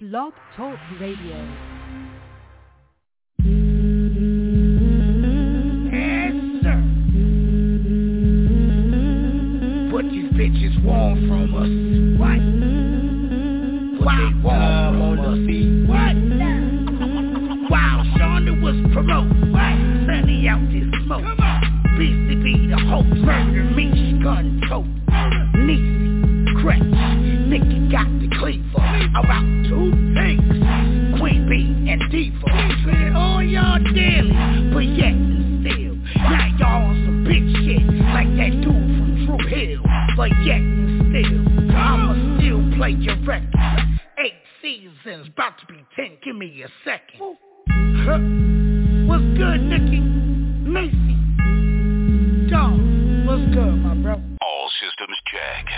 Blog Talk Radio. Sir. What these bitches want from us? What? What they want from us? What? While Shonda was promoting, what? Sunny out this smoke. BCB the hope, murder Huh? What's good, Nikki? Macy. Dog, what's good, my bro? All systems check.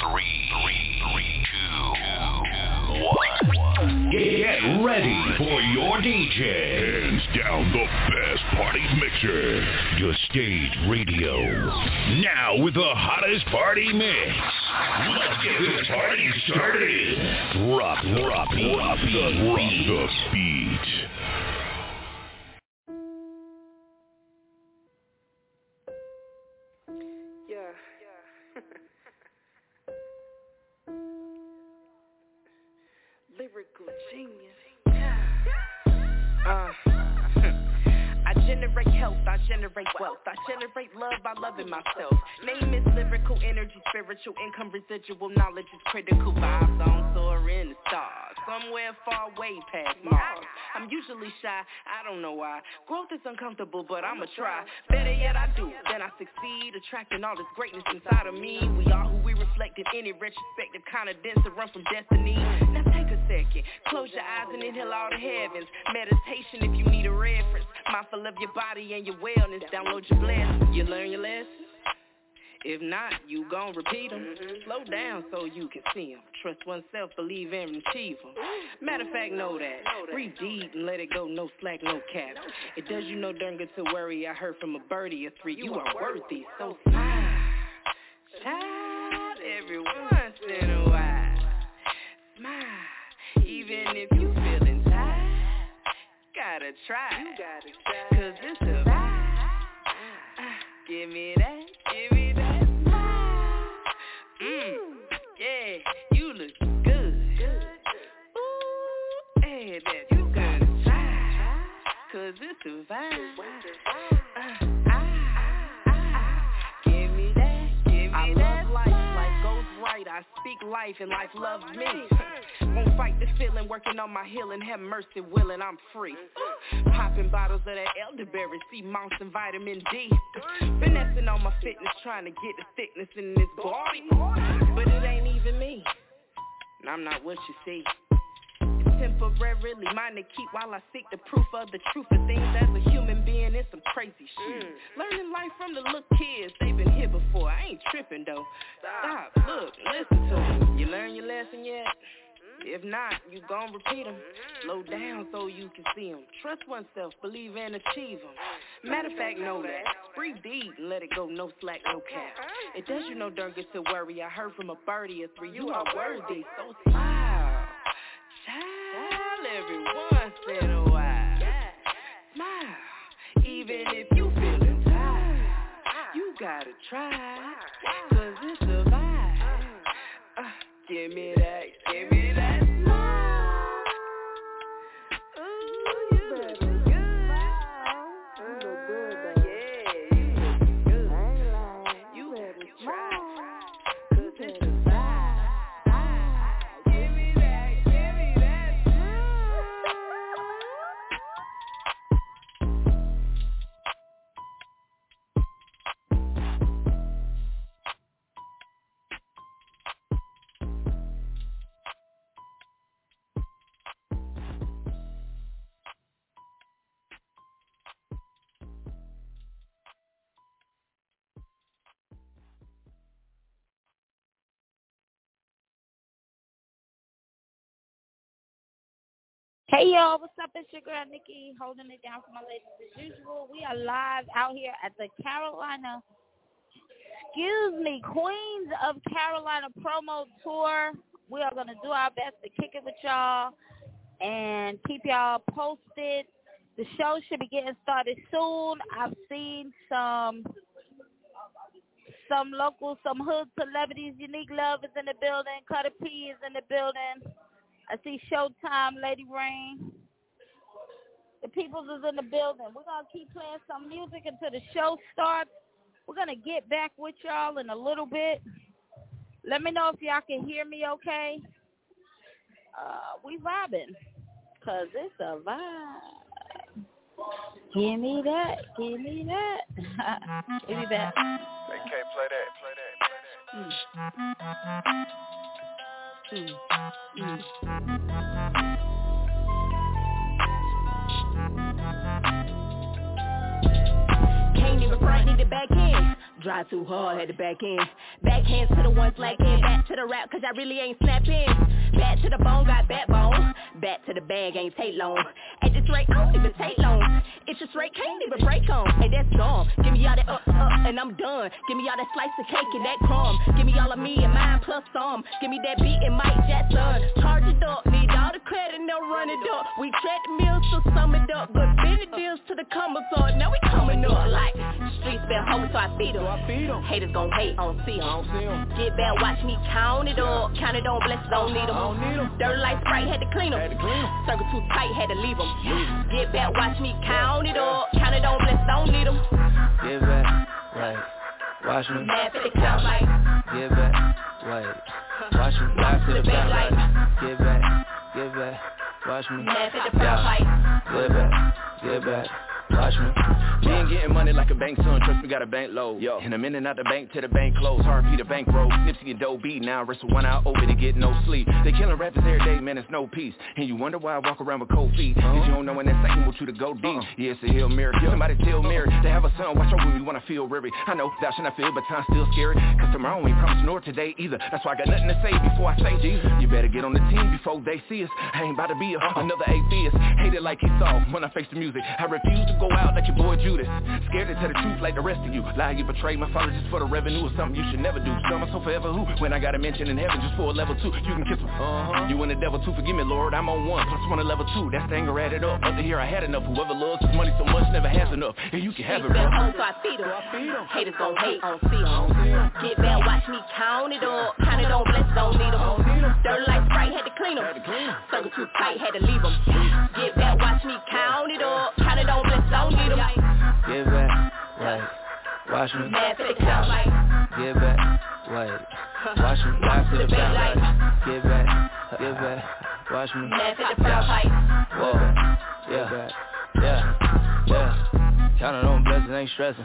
Three, three, three, two, two, one. Get ready for your DJ. Hands down the best party mixer. The Stage Radio. Now with the hottest party mix. Let's get this party started. Drop, drop, drop the Drop beat. the beat. Generate wealth, I generate love by loving myself. Name is lyrical energy, spiritual income, residual knowledge is critical. Vibes on soaring in the stars, somewhere far way past Mars. I'm usually shy, I don't know why. Growth is uncomfortable, but I'ma try. Better yet, I do, then I succeed, attracting all this greatness inside of me. We are who we reflect in any retrospective kind of dance to run from destiny. Now second, close your eyes and inhale all the heavens. Meditation if you need a reference. Mindful of your body and your wellness. Download your blessings. You learn your lessons. If not, you gon' repeat them. Mm-hmm. Slow down so you can see them. Trust oneself, believe and achieve them. Matter of fact, know that. Breathe deep and let it go, no slack, no cap. It does you no darn good to worry. I heard from a birdie or three. You are worthy, so smile. Child, every Gotta try. Cause it's a vibe. Give me that, give me that smile. Mm, yeah, you look good. Ooh, hey, that you gotta try. Cause it's a vibe. Ah, ah, ah. Give me that, give me I love life, life goes right. I speak life and life loves me. Won't feeling, working on my healing. Have mercy, willing, I'm free. Mm-hmm. Popping bottles of that elderberry, sea moss and vitamin D. Finessing on my fitness, trying to get the thickness in this body. But it ain't even me. And I'm not what you see. Temporarily mine to keep while I seek the proof of the truth of things as a human being. It's some crazy shit. Mm. Learning life from the little kids, they've been here before. I ain't tripping though. Stop, look, listen to me. You learn your lesson yet? If not, you gon' repeat them. Slow down so you can see them. Trust oneself, believe and achieve them. Matter of fact, know that. Breathe deep and let it go, no slack, no cap. It does you no good to worry. I heard from a birdie or three, you are worthy, so smile. Child, every once in a while. Smile, even if you feeling tired. You gotta try, cause it's a vibe. Uh, give me Hey y'all, what's up? It's your girl Nikki holding it down for my ladies as usual. We are live out here at the Carolina, excuse me, Queens of Carolina promo tour We are gonna do our best to kick it with y'all and keep y'all posted. The show should be getting started soon. I've seen some some local, some hood celebrities. Unique Love is in the building. Cutter P is in the building. I see Showtime, Lady Rain. The Peoples is in the building. We're gonna keep playing some music until the show starts. We're gonna get back with y'all in a little bit. Let me know if y'all can hear me okay. Uh, we vibing. Cause it's a vibe. Give me that. Give me that. Give me that. They can't play that. Play that. Play that. Mm. Mm. Can't even front, need the back end. Drive too hard, had the back end. Backhands to the ones slacking. Back to the rap, cause I really ain't snapping. Back to the bone, got backbone. Back to the bag, ain't take long. At this rate, I don't even take long. Interest rate can't even break on. Hey, that's gone. Give me all that up, up, and I'm done. Give me all that slice of cake and that crumb. Give me all of me and mine plus some. Give me that beat and Mike Jackson. Charge it up, need all the credit, no run it up. We tread the meals to sum it up. Good deals to the up. Now we coming up like streets been hoes, so I feed them. Them. Haters gon' hate, I don't see I don't see 'em. Get back, watch me count it up. Count it on, bless it, don't need 'em. I don't need 'em. Dirty like Sprite, had to clean 'em. Had to clean 'em. Circle too tight, had to leave 'em. Get back, watch me count it up. Count it on, bless don't need 'em. Get back, right. Watch me. Mad for the count like. Get back, right. Watch me. Back to the back, right. Get back, get back. Watch me. Mad for the proud fight. Get back, get back. Watch me. We ain't getting money like a bank son, trust me, got a bank load. Yo. In a minute, out the bank to the bank close. RP the bank roll. Nipsey and Doe beat. Now I wrestle one out over to get no sleep. They killing rappers every day, man, it's no peace. And you wonder why I walk around with cold feet. Cause you don't know when that second want you to go deep. Yeah, it's a Hail Mary. Somebody tell Mary. They have a son, watch out when you wanna feel weary. I know, thou should not feel, but time's still scary. Cause tomorrow ain't promised nor today either. That's why I got nothing to say before I say Jesus. You better get on the team before they see us. I ain't about to be a, uh-uh. another atheist. Hate it like he saw when I face the music. I refuse to go out like your boy Judas. Scared to tell the truth like the rest of you. Lie, you betray my father just for the revenue or something you should never do. Sell myself forever who? When I got a mention in heaven just for a level two. You can kiss me. Uh-huh. You and the devil too. Forgive me, Lord. I'm on one. Plus one a level two. That's the anger added up. Up to here I had enough. Whoever loves his money so much never has enough. And you can have it, Streets been bro. hoes, so I feed 'em. Haters gon' hate, I don't see 'em. Get back, watch me count it up. Count it on, bless, don't need 'em. Dirty like Sprite, had to clean 'em. Circle too tight, had to leave 'em. Get back, watch me count it up. Count it on, bless, don't need 'em. Get back, right. Watch me. Mad the count like. Get back, right. Watch me. Back to the back, right. Get back, get back. Watch me. Mad for the proud fight. Whoa, yeah, yeah, yeah. Counting on blessings, ain't stressing.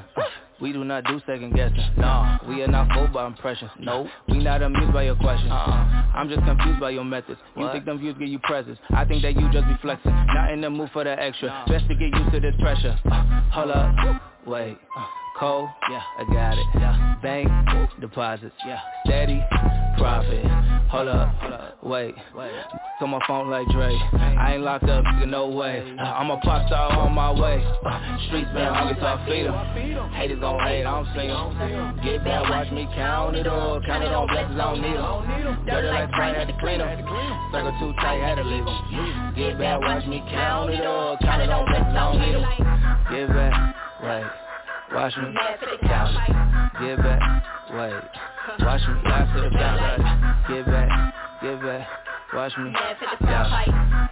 We do not do second guessing. Nah, we are not fooled by impressions. No, we not amused by your questions. Uh-uh. I'm just confused by your methods. You What? think them views give you presents. I think that you just be flexing. Not in the mood for the extra. Best to get used to this pressure. Uh, hold up, wait. Uh, Cole, yeah, I got it. Yeah. Bank deposits, yeah. Steady profit. Hold up, hold up, wait. Wait. On my phone like Dre. I ain't locked up, nigga, no way. Uh, I'm a pop star on my way. Uh, streets been hungry, so I feed 'em. Haters gon' hate, I don't see 'em. Get back, watch me count it all. Count it on blessings, I don't need 'em. Dirty like Sprite, had to clean 'em. Circle too tight, had to leave 'em. Get back, watch me count it all. Count it on blessings, I don't need 'em. Get back, right. Watch me Mad for the count like. Get back, wait. Watch me back to the back. Get back, get back. Watch me, Mad for the proud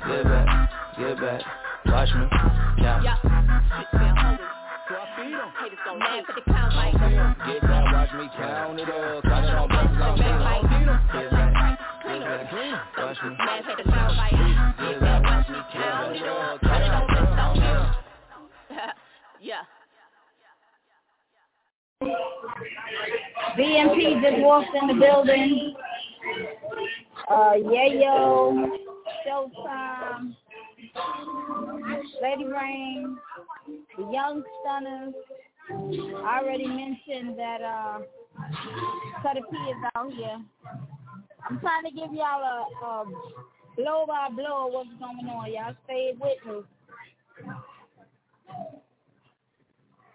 get back, get back. Watch me, yeah. Yeah. Streets been hungry. Haters gon' mad for the count like. Get back, watch me count it all. Count it on blessings, I don't need 'em. Get back, get back. Watch me, Mad for the count like. get back, watch me count it all. Count it on blessings, I don't need 'em. Yeah. BMP just walked in the building. Uh, Yayo, Showtime, Lady Rain, the Young Stunners. I already mentioned that uh, Cutter P is out here. I'm trying to give y'all a, a blow by blow of what's going on. Y'all stay with me.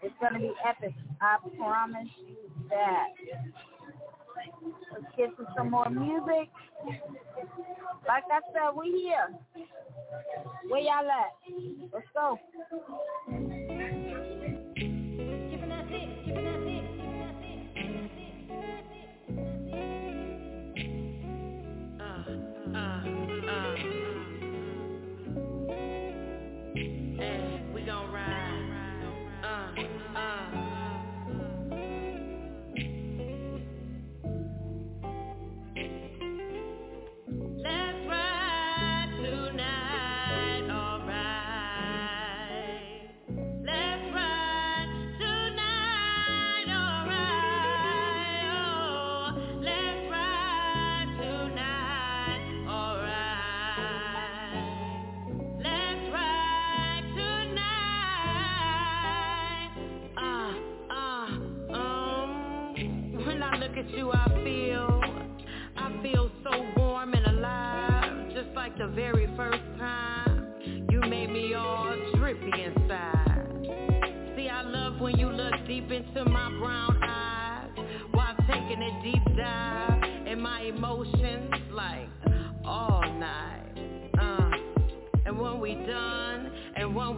It's gonna be epic. I promise you that. Let's get to some more music. Like I said, we here. Where y'all at? Let's go. 嗯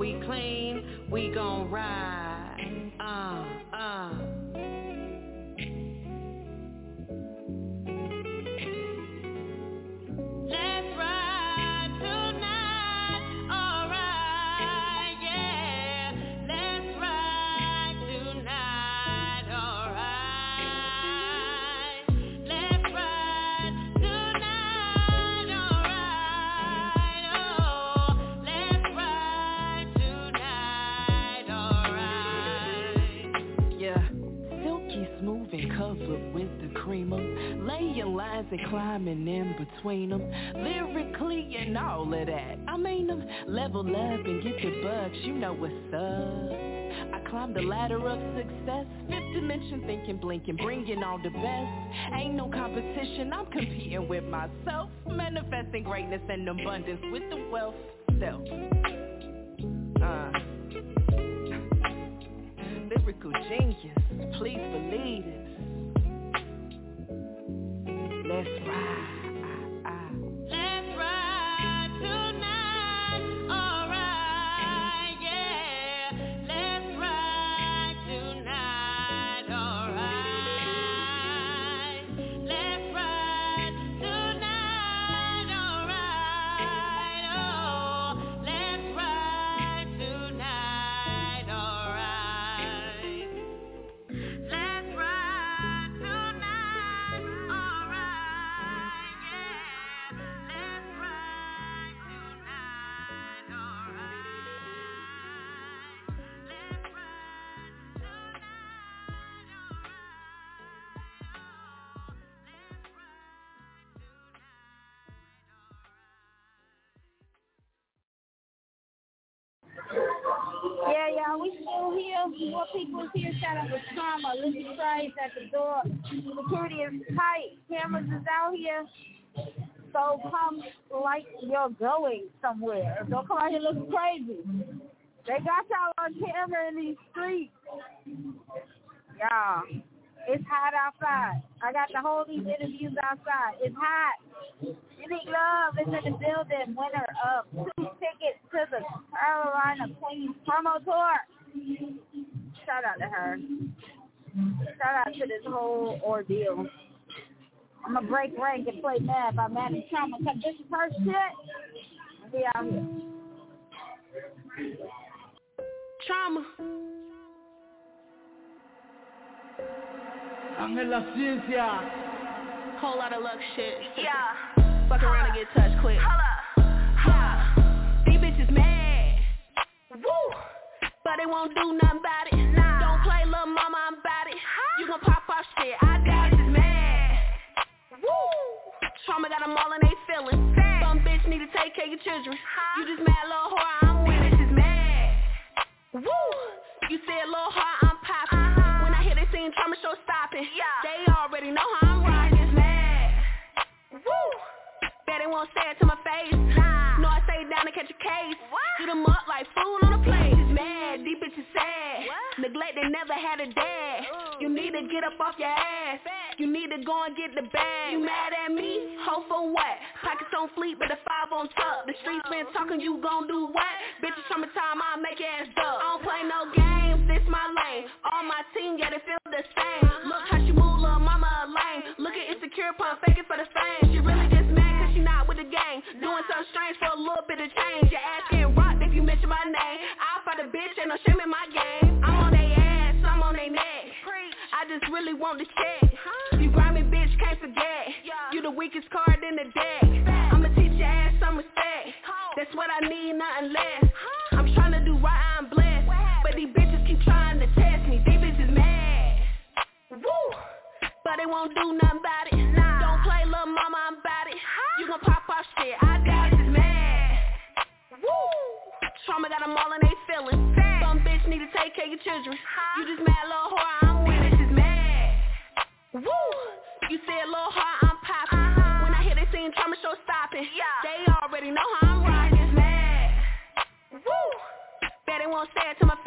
we clean, we gon' ride. Uh. Between them, lyrically and all of that. I mean them, level up and get the bucks, you know what's up. I climbed the ladder of success, fifth dimension thinking, blinking, bringing all the best. Ain't no competition, I'm competing with myself, manifesting greatness and abundance with the wealth self. Uh, lyrical genius, please believe it. Let's ride. Out to Trauma. Lizzie Price at the door. Security is tight. Cameras is out here. So come like you're going somewhere. Don't come out here looking crazy. They got y'all on camera in these streets. Y'all, it's hot outside. I got to hold these interviews outside. It's hot. Unique Love is in the building. Winner of two tickets to the Carolina Queens promo tour. Shout out to her. Shout out to this whole ordeal. I'm gonna break rank and play mad by Manny Trauma because this is her shit. We out here. Trauma. Ángel ciencia. Whole lot of luck shit. Yeah. Fuck around and get touched quick. Holla. Yeah. They won't do nothing about it. Nah. Don't play little mama, I'm about it. Huh? You gon' pop off shit, I got it. mad. Woo! Trauma got them all in they feelings. Some bitch need to take care of your children. Huh? You just mad little whore, I'm with it. Bitches mad. Woo! You said little whore, I'm popping. Uh-huh. When I hear they sing trauma show stopping. Yeah. They already know how I'm riding. This mad. Woo! Bet they won't say it to my face. Nah. No, I stay down and catch a case. What? Do them up like food on a plate. Neglected, never had a dad. You need to get up off your ass. You need to go and get the bag. You mad at me? Hope for what? Pockets on fleet, but the five on top. The streets been talking, you gon' do what? Bitches summertime, I'll You card in the deck. I'ma teach your ass some respect. That's what I need, nothing less. I'm trying to do right, I'm blessed. But these bitches keep trying to test me. These bitches mad. Woo! But they won't do nothing about it. Don't play little mama, I'm about it. You gon' pop off shit. I got it, mad. Woo! Trauma got them all in they feelings. Some bitch need to take care of your children. You Say it to my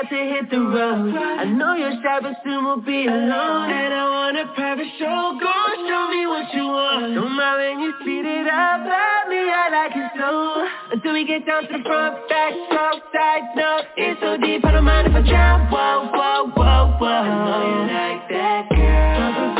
about to hit the road. I know you're shy but soon we'll be alone. And I want a private show, go show me what you want. Don't mind when you speed it up, love me, I like it slow Until we get down to the front, back, top, side, no. It's so deep, I don't mind if I drown, whoa, whoa, whoa, whoa. I know you like that girl.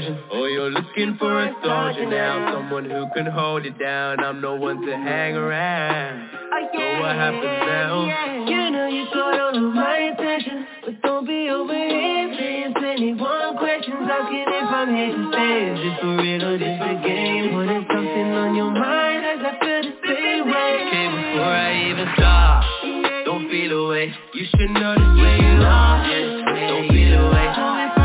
profession Oh, you're looking for a soldier now Someone who can hold it down. I'm no one to hang around. Oh, yeah, So what happens now? Yeah, You know you caught all of my attention? But don't be over here playing 21 questions. Asking if I'm here to stay Is this for real or this a game? What is something on your mind? As I feel the same way? Came before I even start Don't feel away. You should know this way you are. Don't feel away.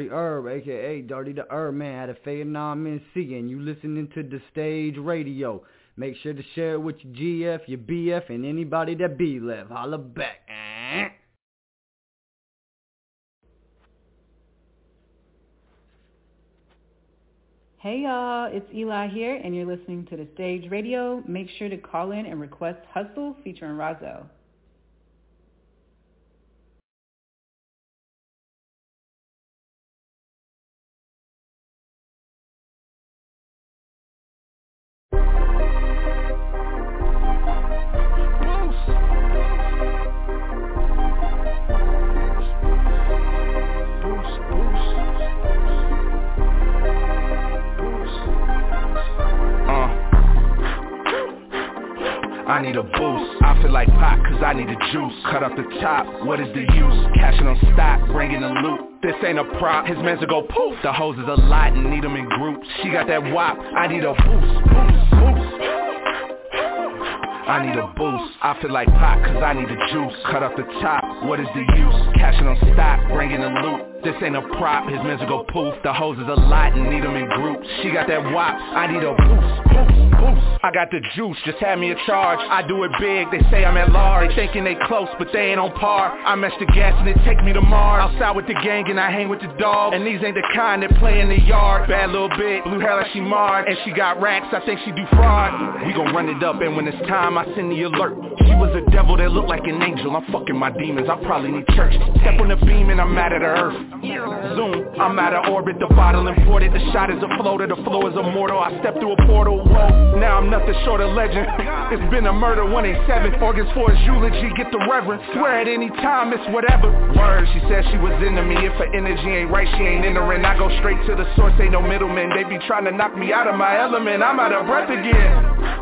Dirty Herb, aka Dirty the Herb Man out of Vietnam, NC, and you listening to the Stage Radio. Make sure to share it with your GF, your BF, and anybody that be left. Holla back. Eh? Hey y'all, it's Eli here and you're listening to the Stage Radio. Make sure to call in and request Hustle featuring Razo. I need a boost. I feel like Pac cause I need a juice. Cut up the top, what is the use? Cashing on stock, bringing the loot. This ain't a prop, his mans will go poof. The hoes is a lot and need them in groups. She got that wop, I need a boost, boost, boost. I need a boost. I feel like Pac cause I need a juice. Cut up the top, what is the use? Cashing on stock, bringing the loot. This ain't a prop, his will go poof. The hoes is a lot and need them in groups. She got that wop, I need a boost, boost, boost. I got the juice, just have me a charge. I do it big, they say I'm at large. They thinking they close, but they ain't on par. I match the gas and it take me to Mars. Outside with the gang and I hang with the dog. And these ain't the kind that play in the yard. Bad little bitch, blue hair like she marred. And she got racks, I think she do fraud. We gon' run it up and when it's time, I send the alert. She was a devil that looked like an angel. I'm fucking my demons, I probably need church. Step on the beam and I'm mad at the earth. Zoom, I'm out of orbit, the bottle imported. The shot is a floater, the flow is immortal. I step through a portal, whoa. Now I'm nothing short of legend. It's been a murder, 187. Organs for his eulogy, get the reverend. Swear at any time, it's whatever. Word, she said she was into me. If her energy ain't right, she ain't entering. I go straight to the source, ain't no middleman. They be trying to knock me out of my element. I'm out of breath again.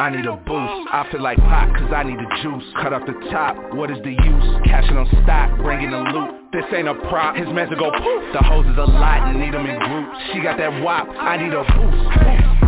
I need a boost. I feel like Pac cause I need the juice. Cut off the top, what is the use? Cashing on stock, bringing the loot. This ain't a prop, his mans will go poof. The hose is a lot need them in groups. She got that wop, I need a boost.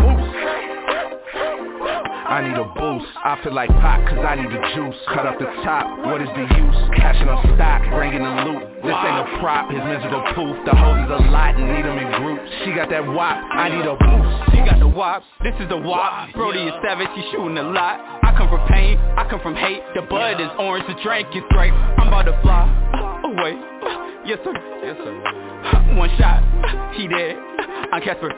I need a boost. I feel like pop cause I need the juice. Cut off the top, what is the use? Cashing on stock, bringing the loot. This ain't a prop, his musical poof. The hoes is a lot and need them in groups. She got that wop, I need a boost. She got the wop, this is the wop. Brody is savage, he shooting a lot. I come from pain, I come from hate. The bud is orange, the drink is great. I'm about to fly away. Yes sir, yes sir. One shot, he dead. I'm Casper.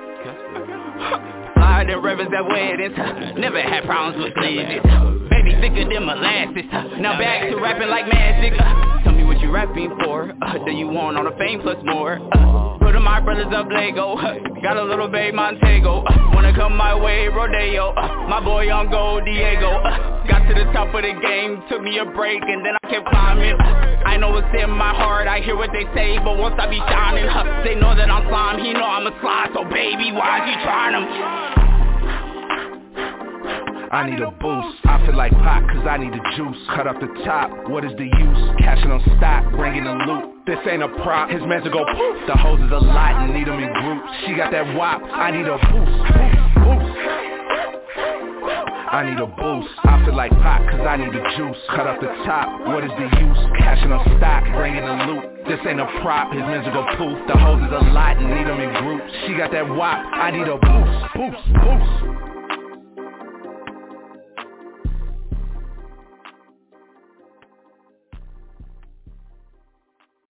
Fly the rivers that wet into Never had problems with cleavage Thicker than molasses. Now back to rapping like magic Tell me what you rapping for. Uh, do you want all the fame plus more? Uh, Put my brothers up Lego? Uh, got a little babe Montego. Wanna come my way, Rodeo. My boy on gold, Diego. Got to the top of the game Took me a break and then I kept climbing. I know it's in my heart I hear what they say But once I be shining They know that I'm slime. He know I'm a slide So baby, why is you trying to I need a boost. I feel like pop cause I need the juice. Cut off the top, what is the use? Cashing on stock, bringing the loot. This ain't a prop, his mans go poof. The hoes is a lot and need them in groups. She got that wop, I need a boost, boost. I need a boost. I feel like pop cause I need the juice. Cut off the top, what is the use? Cashing on stock, bringing the loot. This ain't a prop, his will go poof. The hoes is a lot and need them in groups. She got that wop, I need a boost, boost, boost.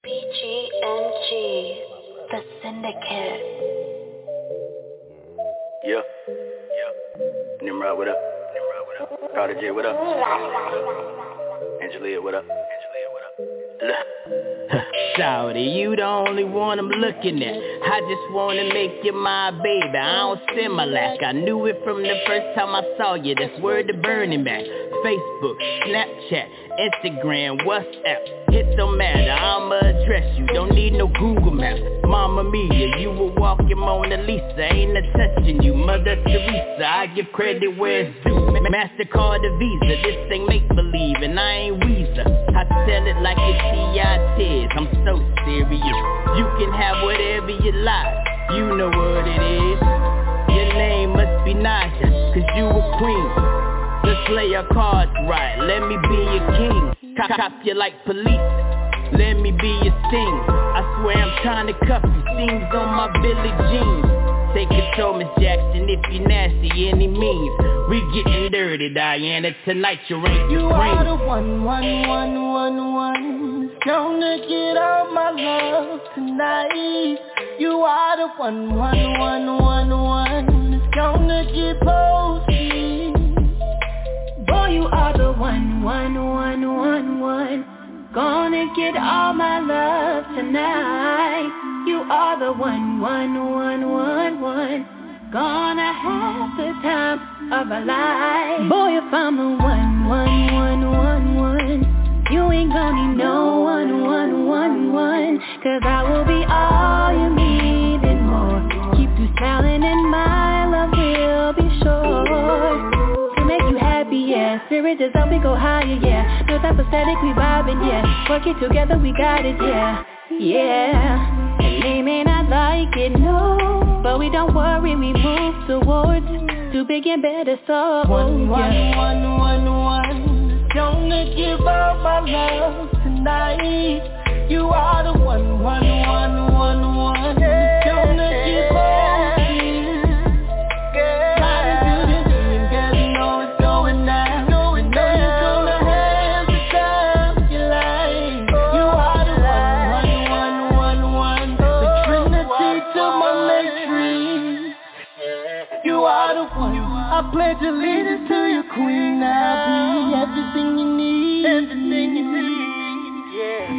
BGMG, the syndicate. Yeah. Yeah. Nimrod, what up? Nimrod, what up? Prodigy, what up? Angelia, what up? Angelia, what up? Look. You the only one I'm looking at I just wanna make you my baby I don't Similac I knew it from the first time I saw you That's word to Burning Man Facebook, Snapchat, Instagram, WhatsApp. It don't matter, I'ma address you. Don't need no Google Maps. Mama Mia, you a walking Mona Lisa. Ain't a touching you, Mother Teresa. I give credit where it's due. MasterCard or Visa. This ain't make-believe and I ain't Weezer. I tell it like it's T.I.T. I'm so serious. You can have whatever you like. You know what it is. Your name must be Naja Cause you a queen Let's play our cards right Let me be your king Cop, cop you like police Let me be your sting I swear I'm trying to cuff you Seams on my Billie jeans Take control, Miss Jackson, if you nasty, any means. We getting dirty, Diana, tonight you ain't You are the one, one, one, one, one. Gonna get all my love tonight. You are the one, one, one, one, one. Gonna get posted. Boy, you are the one, one, one, one, one. Gonna get all my love tonight. You are the one, one, one, one, one. Gonna have the time of a life. Boy, if I'm the one, one, one, one, one. You ain't gonna need no one, one, one, one. Cause I will be all you need and more. Keep you smiling and my love will be sure. To make you happy, yeah. Spirit is up, we go higher, yeah. No type of static, we vibing, yeah. Work it together, we got it, yeah. Yeah. And they may not like it, no But we don't worry, we move towards To big and better so One, one, yeah. one, one, one Gonna give up my love tonight You are the one, one, one, one,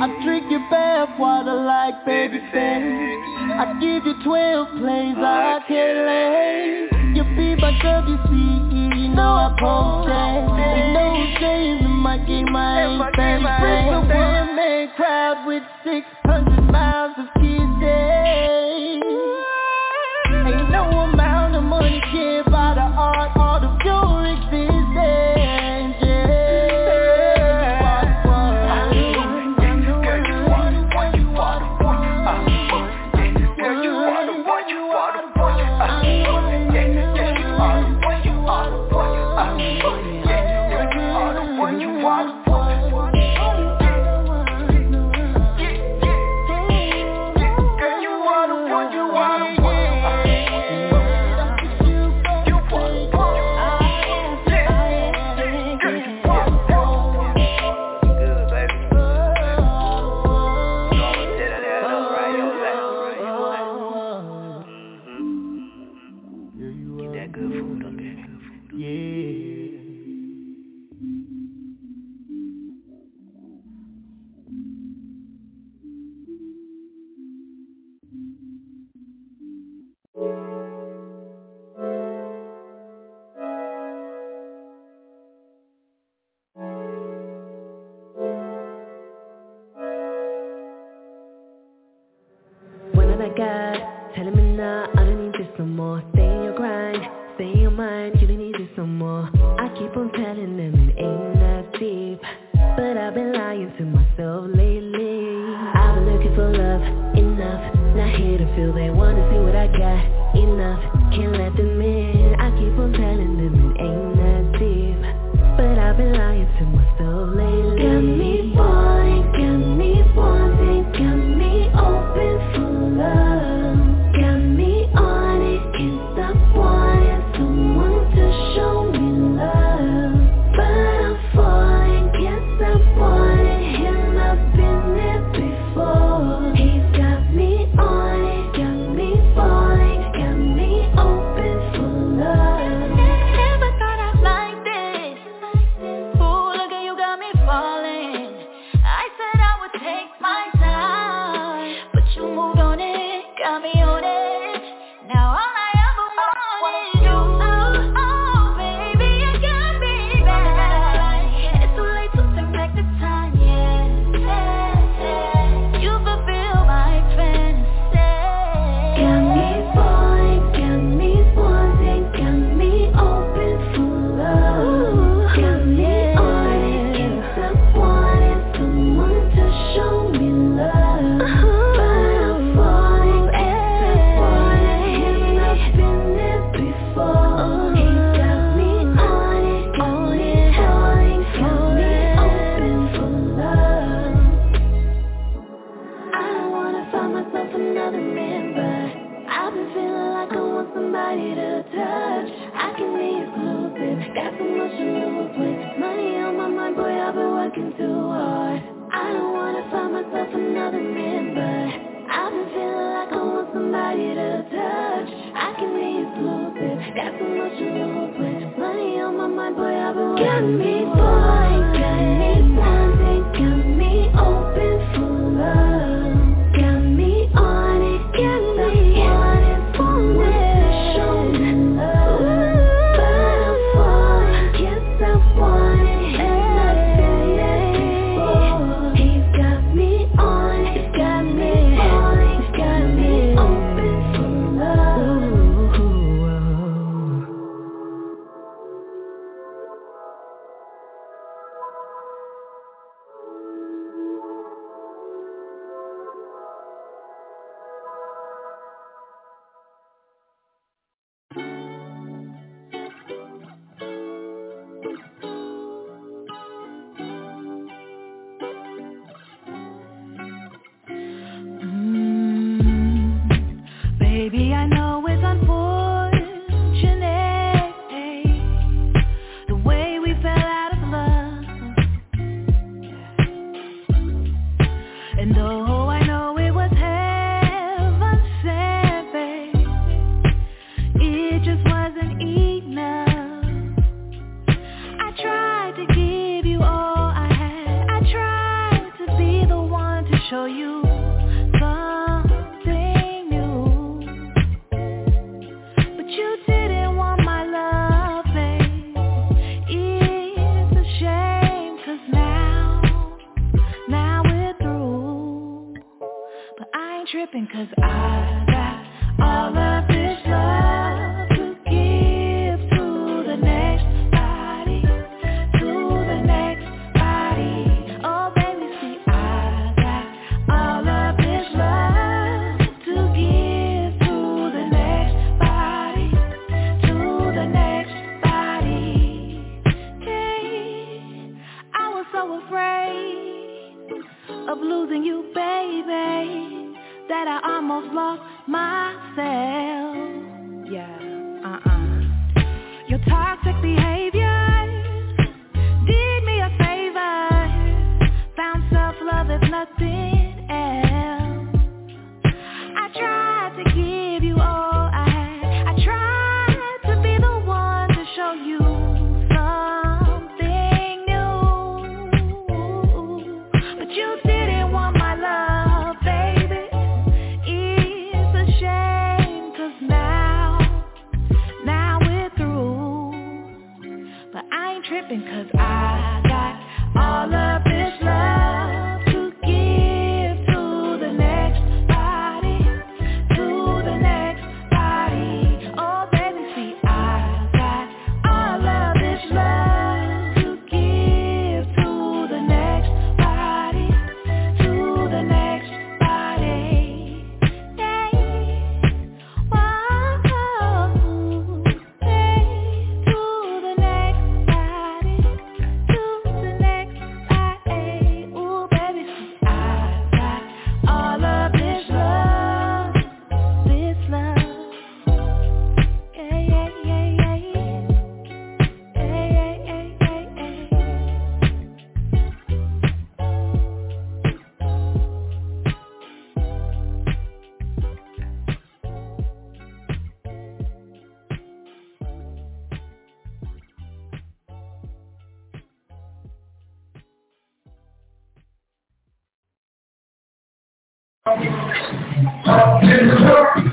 I drink your bath water like baby things. I give you 12 plays, I can't lay. You be my WC, you know I post that. You know who's saying in my game, I ain't fan friend. A one-man crowd with 600 miles of got try to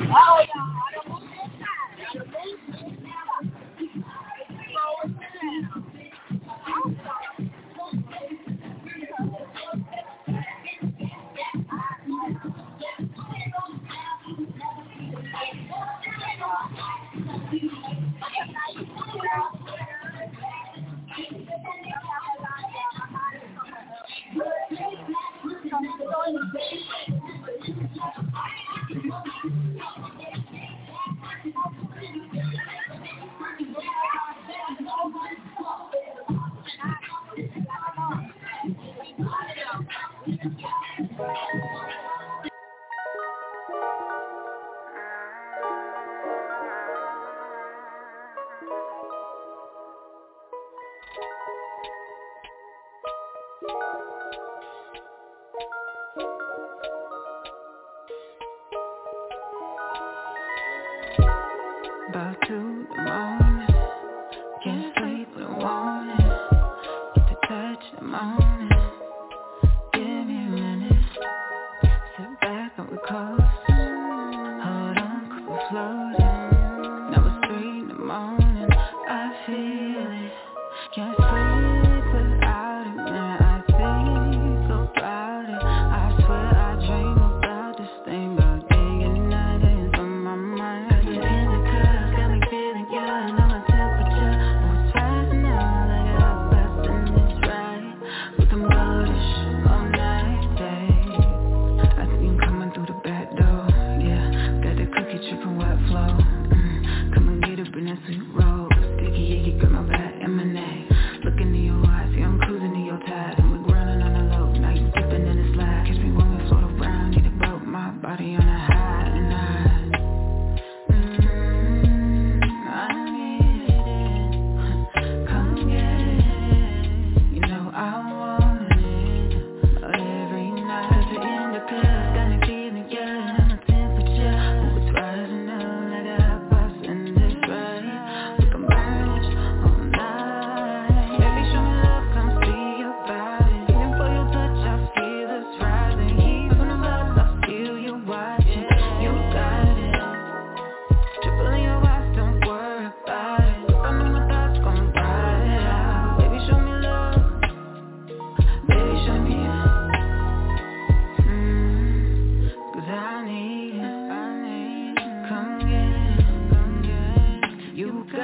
me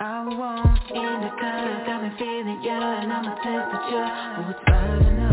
I was wrong. Cause I'm all crying on the phone. I'm wishing you was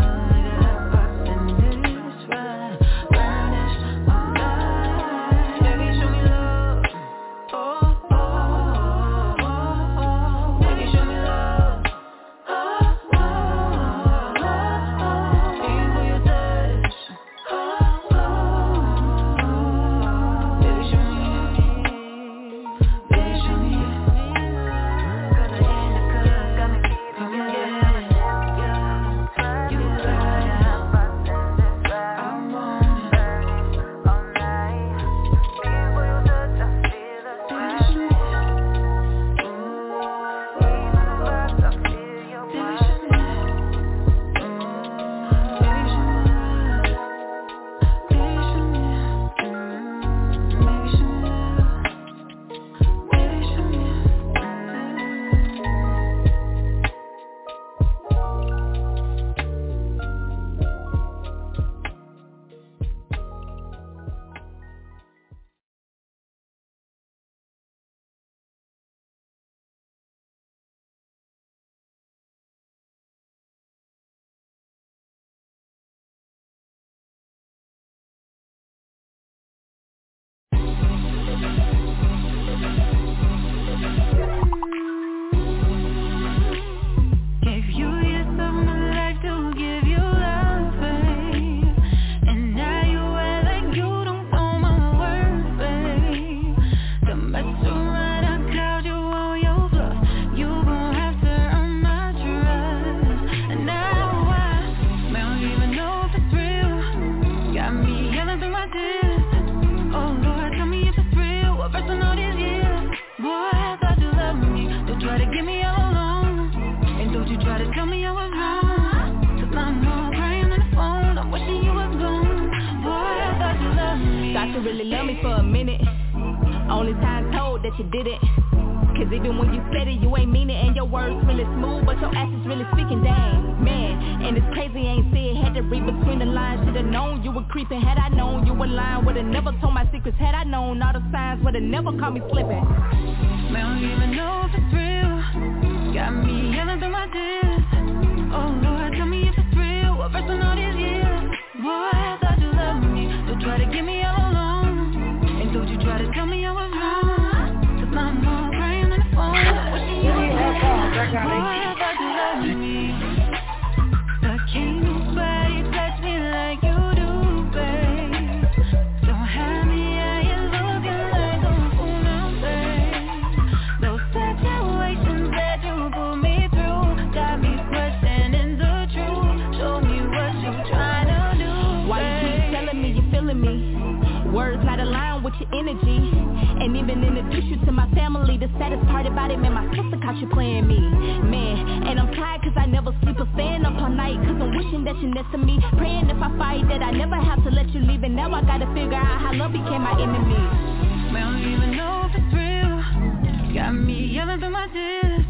it, man, my sister caught you playing me. Man, and I'm tired cause I never sleep or staying up all night Cause I'm wishing that you're next to me. Praying if I fight that I never have to let you leave. And now I gotta figure out how love became my enemy. I don't even know if it's real. Got me yelling through my tears.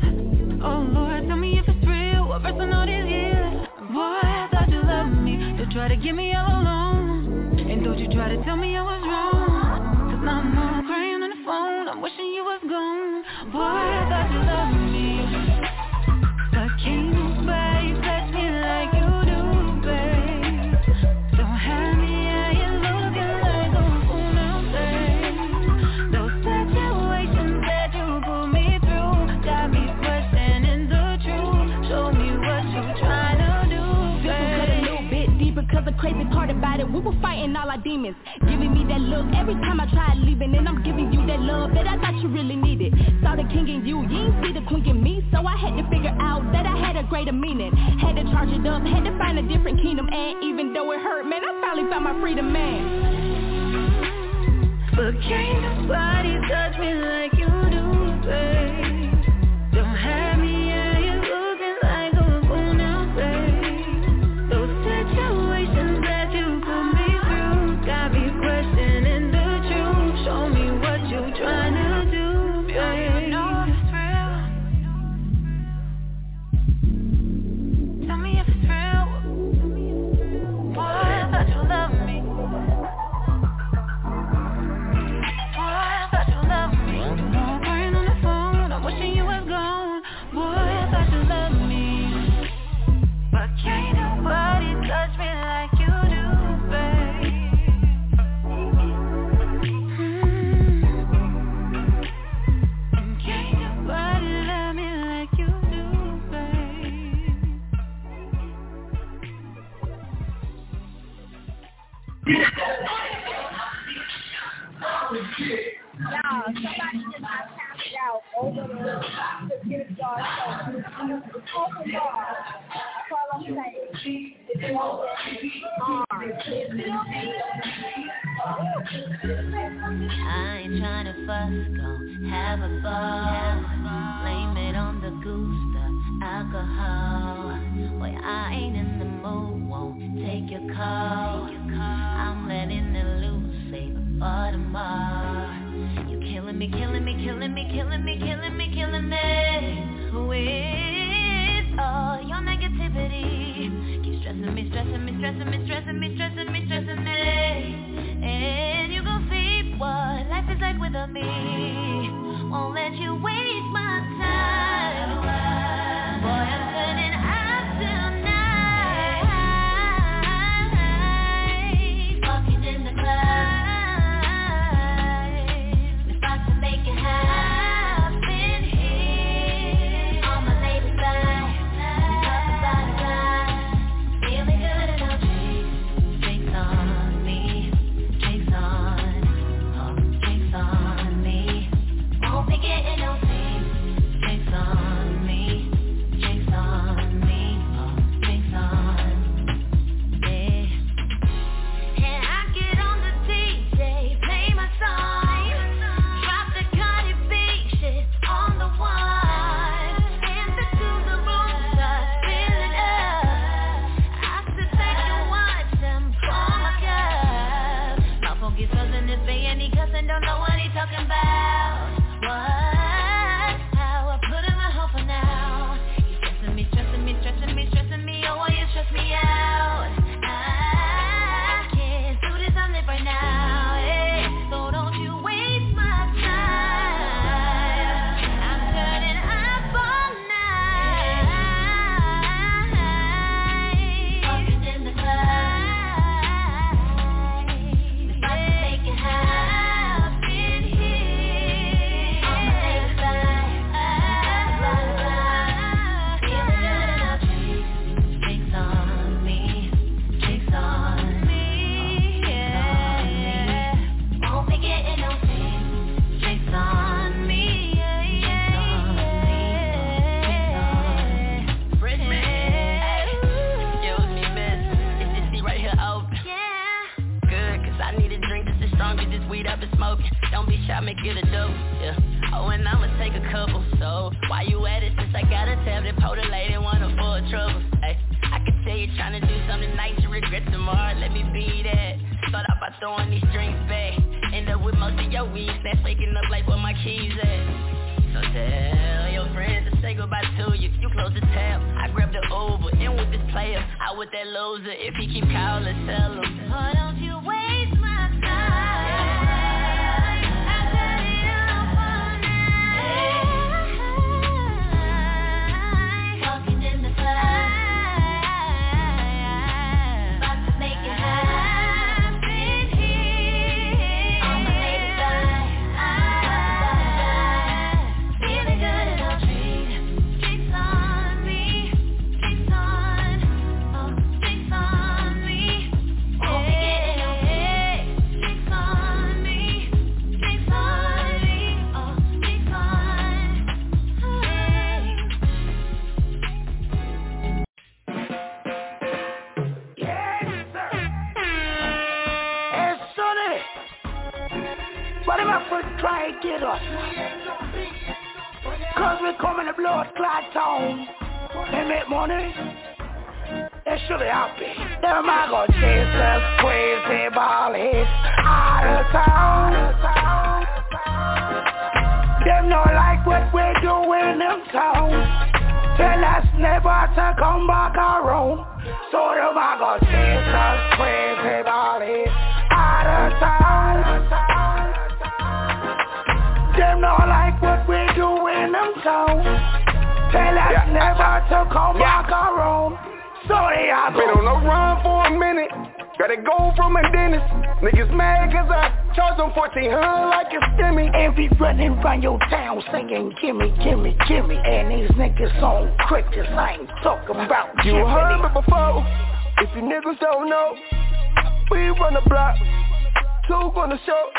Oh Lord, tell me if it's real. What verse all these years? Boy, I thought you loved me? Don't try to get me all alone. And don't you try to tell me I was wrong. Cause now I'm crying was gone. Boy, I thought you loved me We were fighting all our demons Giving me that look every time I tried leaving And I'm giving you that love that I thought you really needed. Saw the king in you, you ain't see the queen in me. So I had to figure out that I had a greater meaning. Had to charge it up, had to find a different kingdom. And even though it hurt, man, I finally found my freedom, man. But can't nobody touch me like you do, babe I ain't trying to fuss, gon' have a ball. Blame it on the goose, the alcohol. Boy, I ain't in the mood, won't take your call. I'm letting it loose, save it for tomorrow. You killing me, killing me, killing me, killing me, killing me, You heard me before. If you niggas don't know, we run the block. Two gonna show.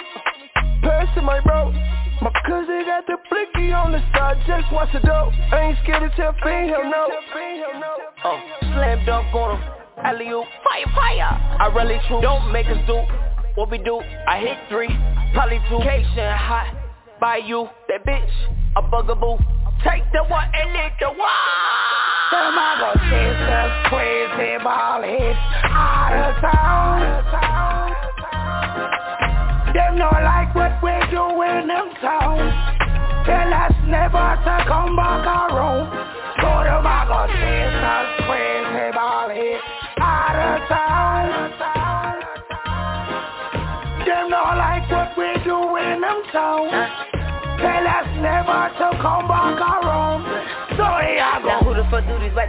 Pass to my bro. My cousin got the blicky on the side, just watch the dope. I ain't scared to tell Fiend, hell no. Oh, slam dunk on him, alley oop, fire, fire. I really true, don't make us do what we do. I hit three, probably two. Cation hot by you, that bitch, a bugaboo. Take the one and lick the one. Go chase crazy ball hits out of town. Them not like what we do in them town. Tell us never to come back around. So chase us crazy ball hit out of town. Them not like what we town. Tell us never to come back around.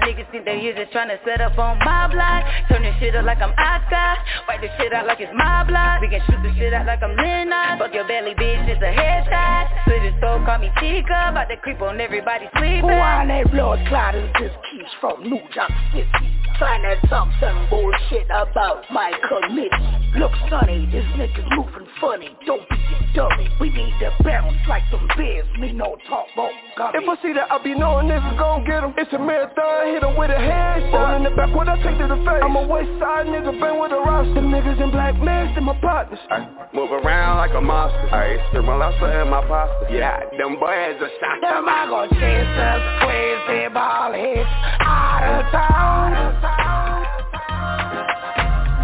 Niggas think they is just trying to set up on my block? Turn this shit up like I'm Oscar. Wipe this shit out like it's my block. We can shoot this shit out like I'm Lennox. Fuck your belly, bitch, it's a headshot. Split his soul, call me Chica. About to creep on everybody sleeping. Who on that blood clot is this keys from New York City? Trying to talk some bullshit about my committee. Look sunny, this nigga's moving funny. Don't be a dummy. We need to bounce like some bears. Me no talk about gummy. If I see that, I be knowing niggas gon' get him. It's a marathon, hit him with a headshot. in the back, what I take to the face. I'm a west side nigga, been with a roster. Niggas in black masks, and my partners. I move around like a monster. I spit my lobster in my pasta. Yeah, them boys are shot. Them I gon' chase us crazy ball hits out of town.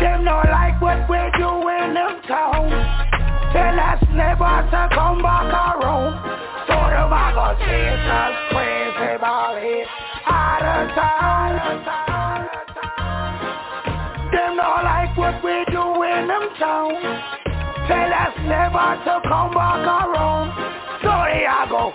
Them not like what we do in them town. Tell us never to come back around. So them I gon' chase us crazy ball hits out of town. Them not like what we do in them town. Tell us never to come back around. So here I go.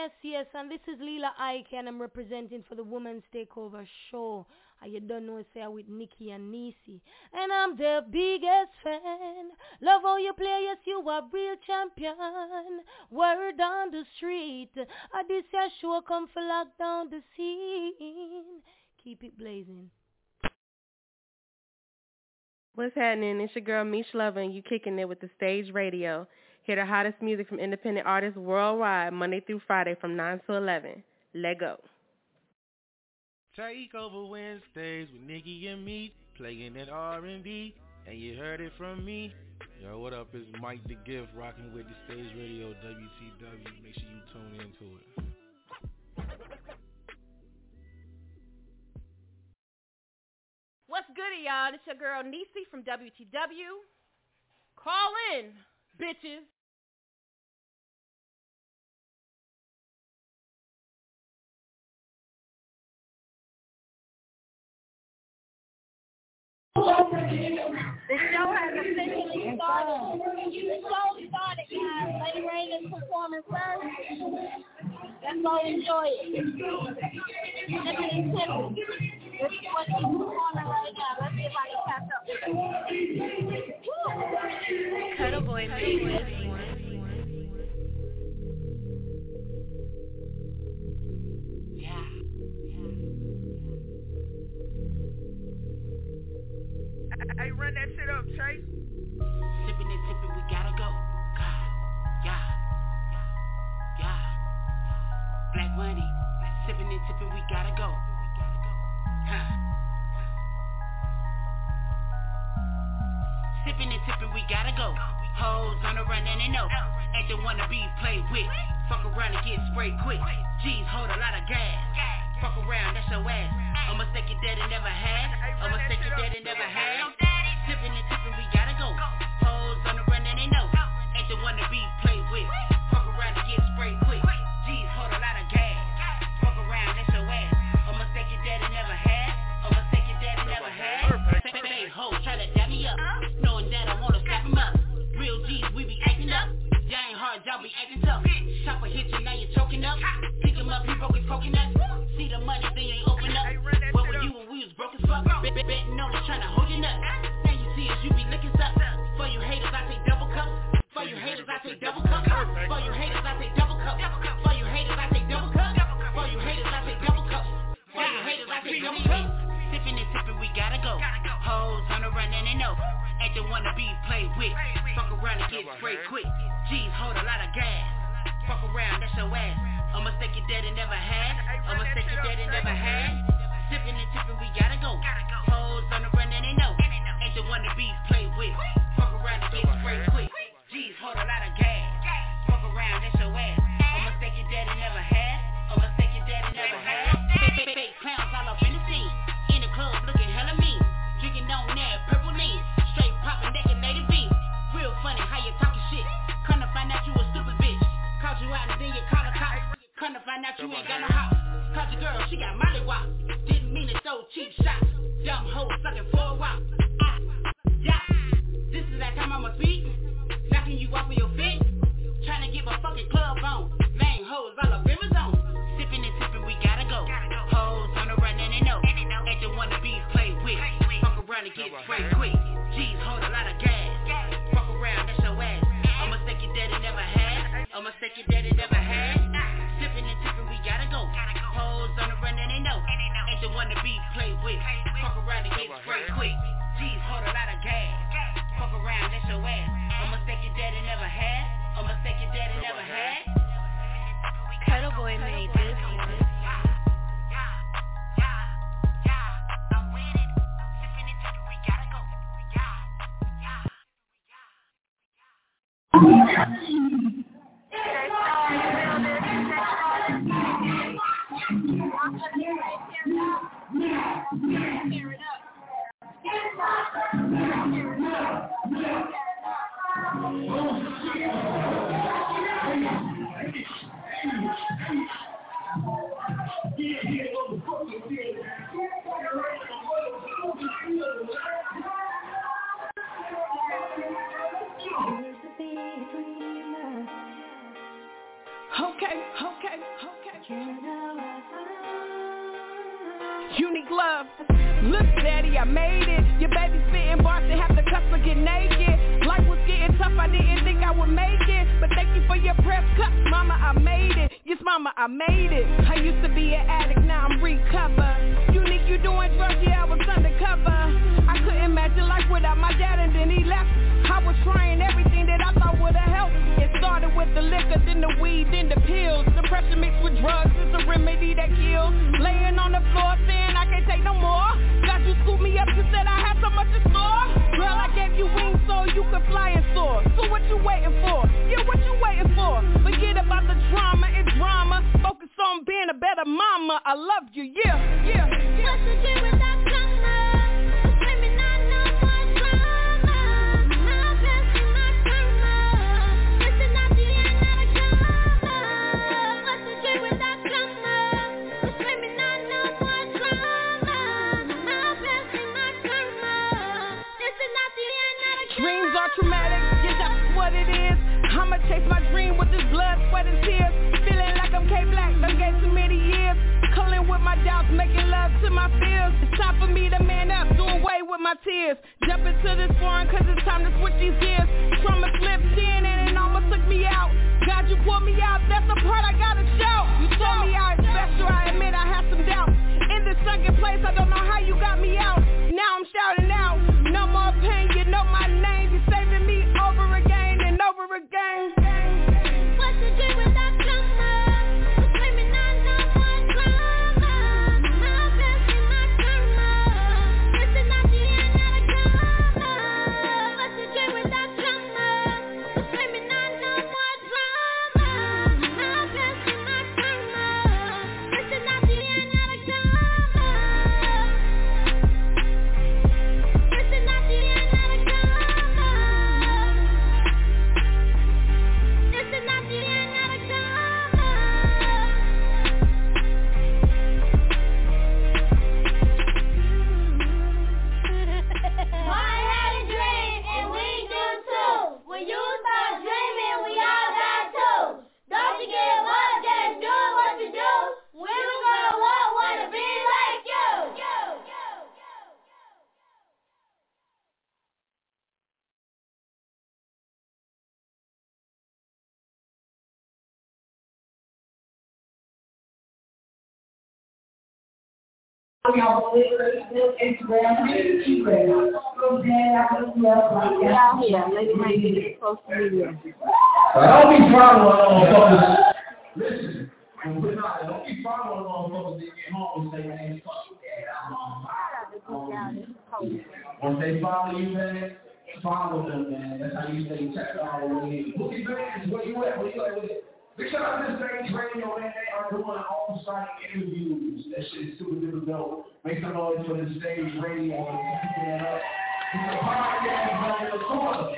Yes, yes, and this is Leela Ike, and I'm representing for the Women's Takeover Show. I you don't know, say, with Nikki and Nisi. And I'm the biggest fan. Love how you play, yes, you are real champion. Word on the street. I this your show come for lock down the scene. Keep it blazing. What's happening? It's your girl Mish Lover and you kicking it with the stage radio. Hear the hottest music from independent artists worldwide Monday through Friday from 9 to 11. Let go. Take over Wednesdays with Nikki and me, playing that R&B, and you heard it from me. Yo, what up? It's Mike the Gift rocking with the Stage Radio WTW. Make sure you tune into it. What's good, y'all? It's your girl Nisi from WTW. Call in, bitches. The show has officially started. The show started, guys. Lady Rain is performing first. Let's go enjoy it. Tiffany Tiffany. This is what she's performing right now. Let's see if I can catch up with her. Cuddle boy, baby. Hey, run that shit up, Chase. Black money, sipping and tipping, we gotta go. Huh. Sipping and tipping, we gotta go. Hoes on the run and they know. One to be played with. Fuck around and get sprayed quick. G's hold a lot of gas. Fuck around, that's your ass. I'ma take it that it never had. I'ma take it that it never had. Sipping and tipping, we gotta go. Love. Look, daddy, I made it. Your baby spitting bars to have the customer get naked. Life was getting tough, I didn't think I would make it. But thank you for your press cut, mama, I made it. Yes, mama, I made it. I used to be an addict, now I'm recovered. Unique, you doing drugs, yeah, I was undercover. Liquor, then the weed, then the pills. Depression mixed with drugs is a remedy that kills. Laying on the floor saying I can't take no more. God, you scooped me up, you said I had so much in store. Girl, I gave you wings so you could fly and soar. So what you waiting for? Yeah, what you waiting for? Forget about the drama and drama. Focus on being a better mama. I love you, yeah, yeah, yeah. Traumatic, yeah, that's what it is. I'ma chase my dream with this blood, sweat, and tears. Feeling like I'm K-Black, done gave too many years. Culling with my doubts, making love to my fears. It's time for me to man up, do away with my tears. Jump into this foreign, cause it's time to switch these gears. Trauma slipped in and it almost took me out. God, you pulled me out, that's the part I gotta shout. You told me I was special, I admit I had some doubts. In this sunken place, I don't know how you got me out. Now I'm shouting out, no more pain, you know my again. What's the deal We have Facebook, Instagram, Instagram. So then after the love, Get out. Lady social media. Don't be following motherfuckers. Listen, we're not, don't be following motherfuckers that get home and say, man, fuck you, Once they follow you, man, follow them, man. That's how you stay checked out over here. Boogie Bands, where you at? Where you at with it? Out to Stage Radio, man. They are doing on-site interviews. That shit is super duper dope. Make some noise for the Stage Radio and up. It's a podcast on the corner.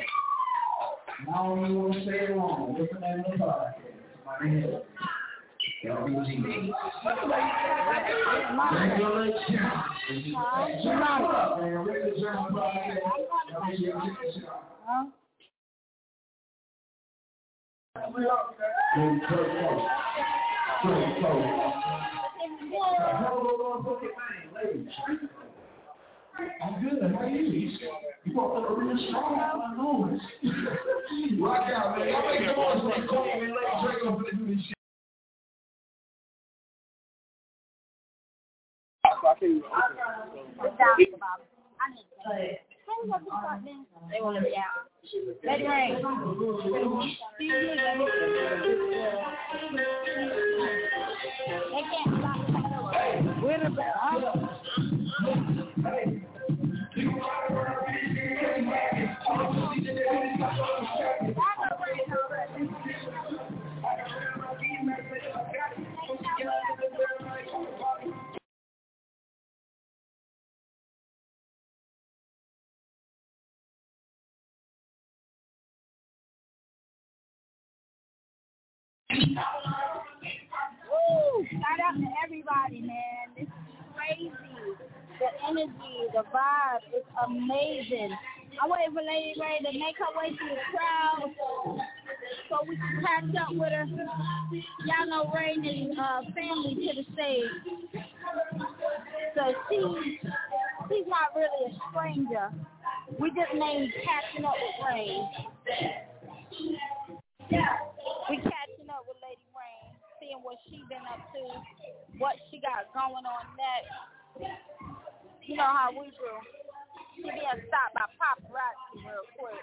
And I don't even want to say it wrong. What's the name of the podcast? My name is LBG. Regular. Turn up, man. Regular Johnson podcast. Y'all make sure you check this out. Huh? Good Kurt Cole. Kurt Cole. I'm good. How are you? You walked up real strong. I know. Rock out, man. Y'all make some noise for the Cole, man. Let Draco finna do this shit. They want to be out. Let it rain. They can't stop. Where the bell? Woo! Shout out to everybody, man. This is crazy. The energy, the vibe is amazing. I'm waiting for Lady Ray to make her way through the crowd so we can catch up with her. Y'all know Ray and uh, family to the stage. So she, she's not really a stranger. We just named catching up with Ray. We catching seeing what she been up to, what she got going on next. You know how we do. She being stopped by paparazzi real quick.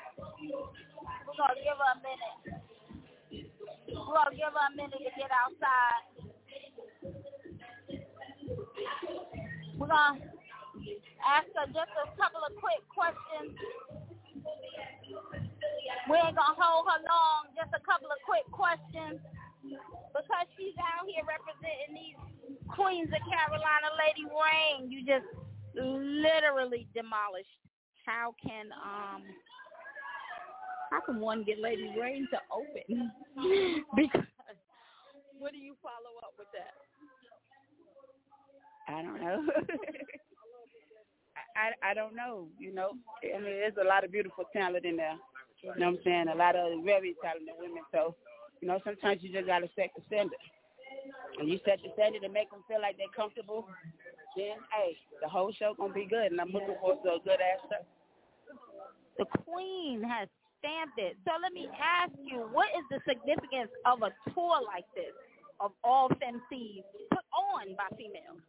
We're gonna give her a minute. We're gonna give her a minute to get outside. We're gonna ask her just a couple of quick questions. We ain't gonna hold her long, just a couple of quick questions. Because she's out here representing these Queens of Carolina Lady Rain, you just literally demolished. How can um how can one get Lady Rain to open? because what do you follow up with that? I don't know. I, I don't know. You know, I mean, there's a lot of beautiful talent in there. You know what I'm saying? A lot of very talented women. So, you know, sometimes you just gotta set the standard. And you set the standard to make them feel like they're comfortable. Then, hey, the whole show gonna be good, and I'm looking forward to a good ass show. The Queen has stamped it. So let me ask you, what is the significance of a tour like this of all femcees put on by females?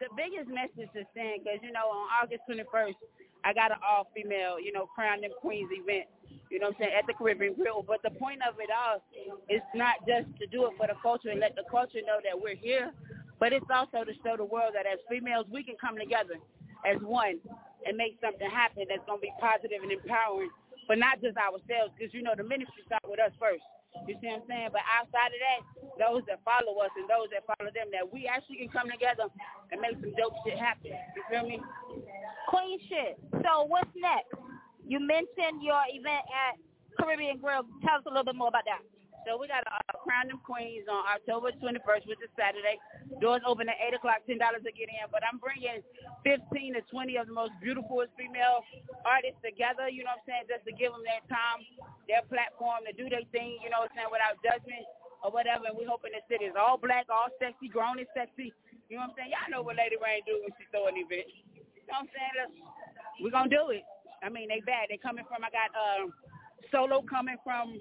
the biggest message to send because you know on August 21st I got an all female you know crown them queens event you know what I'm saying at the Caribbean Grill but the point of it all is not just to do it for the culture and let the culture know that we're here but it's also to show the world that as females we can come together as one and make something happen that's going to be positive and empowering but not just ourselves because you know the ministry start with us first you see what I'm saying? But outside of that, those that follow us and those that follow them, that we actually can come together and make some dope shit happen. You feel me? Queen shit. So what's next? You mentioned your event at Caribbean Grill. Tell us a little bit more about that. So we got uh, Crown Them Queens on October 21st, which is Saturday. Doors open at 8 o'clock, $10 to get in. But I'm bringing 15 to 20 of the most beautiful female artists together, you know what I'm saying, just to give them their time, their platform to do their thing, you know what I'm saying, without judgment or whatever. And we hoping the city is all black, all sexy, grown and sexy. You know what I'm saying? Y'all know what Lady Rain do when she throw an event. You know what I'm saying? Let's, we're going to do it. I mean, they bad. They coming from, I got um, Solo coming from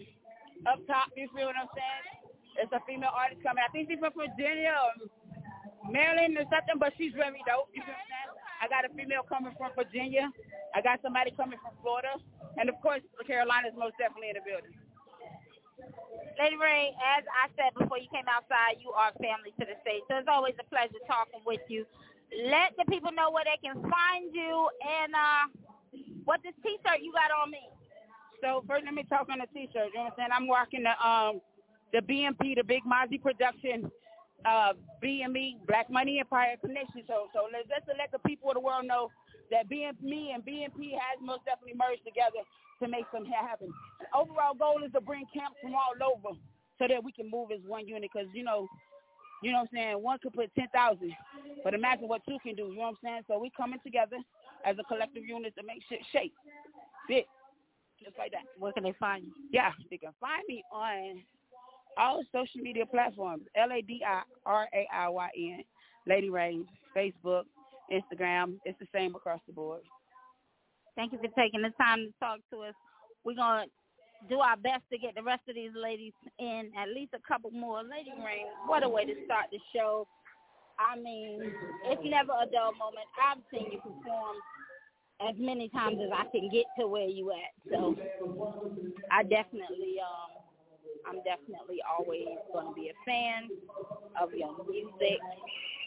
up top, you feel what I'm saying? It's a female artist coming. I think she's from Virginia or Maryland or something, but she's very dope. You know what I'm saying? I got a female coming from Virginia. I got somebody coming from Florida. And of course, Carolina's most definitely in the building. Lady Ray, as I said before you came outside, you are family to the state. So it's always a pleasure talking with you. Let the people know where they can find you and uh, what this T-shirt you got on me. So first, let me talk on the T-shirt. You know what I'm saying? I'm rocking the um the BMP, the Big Mozzie Production, uh, BME, Black Money Empire Connection. So so let's just to let the people of the world know that BME and BMP has most definitely merged together to make something happen. Overall goal is to bring camps from all over so that we can move as one unit. Because you know, you know what I'm saying. One could put ten thousand, but imagine what two can do. You know what I'm saying? So we coming together as a collective unit to make shit shake, big, just like that. Where can they find you? Yeah, they can find me on all social media platforms. L A D I R A I Y N, Lady Rain, Facebook, Instagram. It's the same across the board. Thank you for taking the time to talk to us. We're going to do our best to get the rest of these ladies in, at least a couple more. Lady Rain, what a way to start the show. I mean, it's never a dull moment. I've seen you perform as many times as I can get to where you at. So I definitely um I'm definitely always gonna be a fan of your music.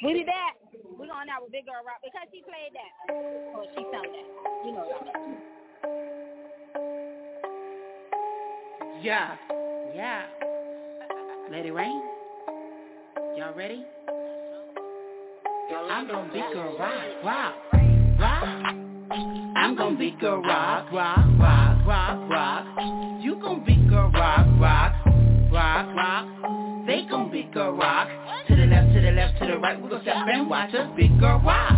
We'll be back. We're going out with Big Girl Rock because she played that. Or she sung that. You know what I mean. Yeah, yeah. Let it rain. Y'all ready? I'm gonna be girl rock, rock, rock. I'm gonna be girl rock, rock, rock, rock, rock. You gonna be girl rock, rock, rock, rock. They gon' be girl rock. To the left, to the left, to the right. We gon' step and watch us big girl rock.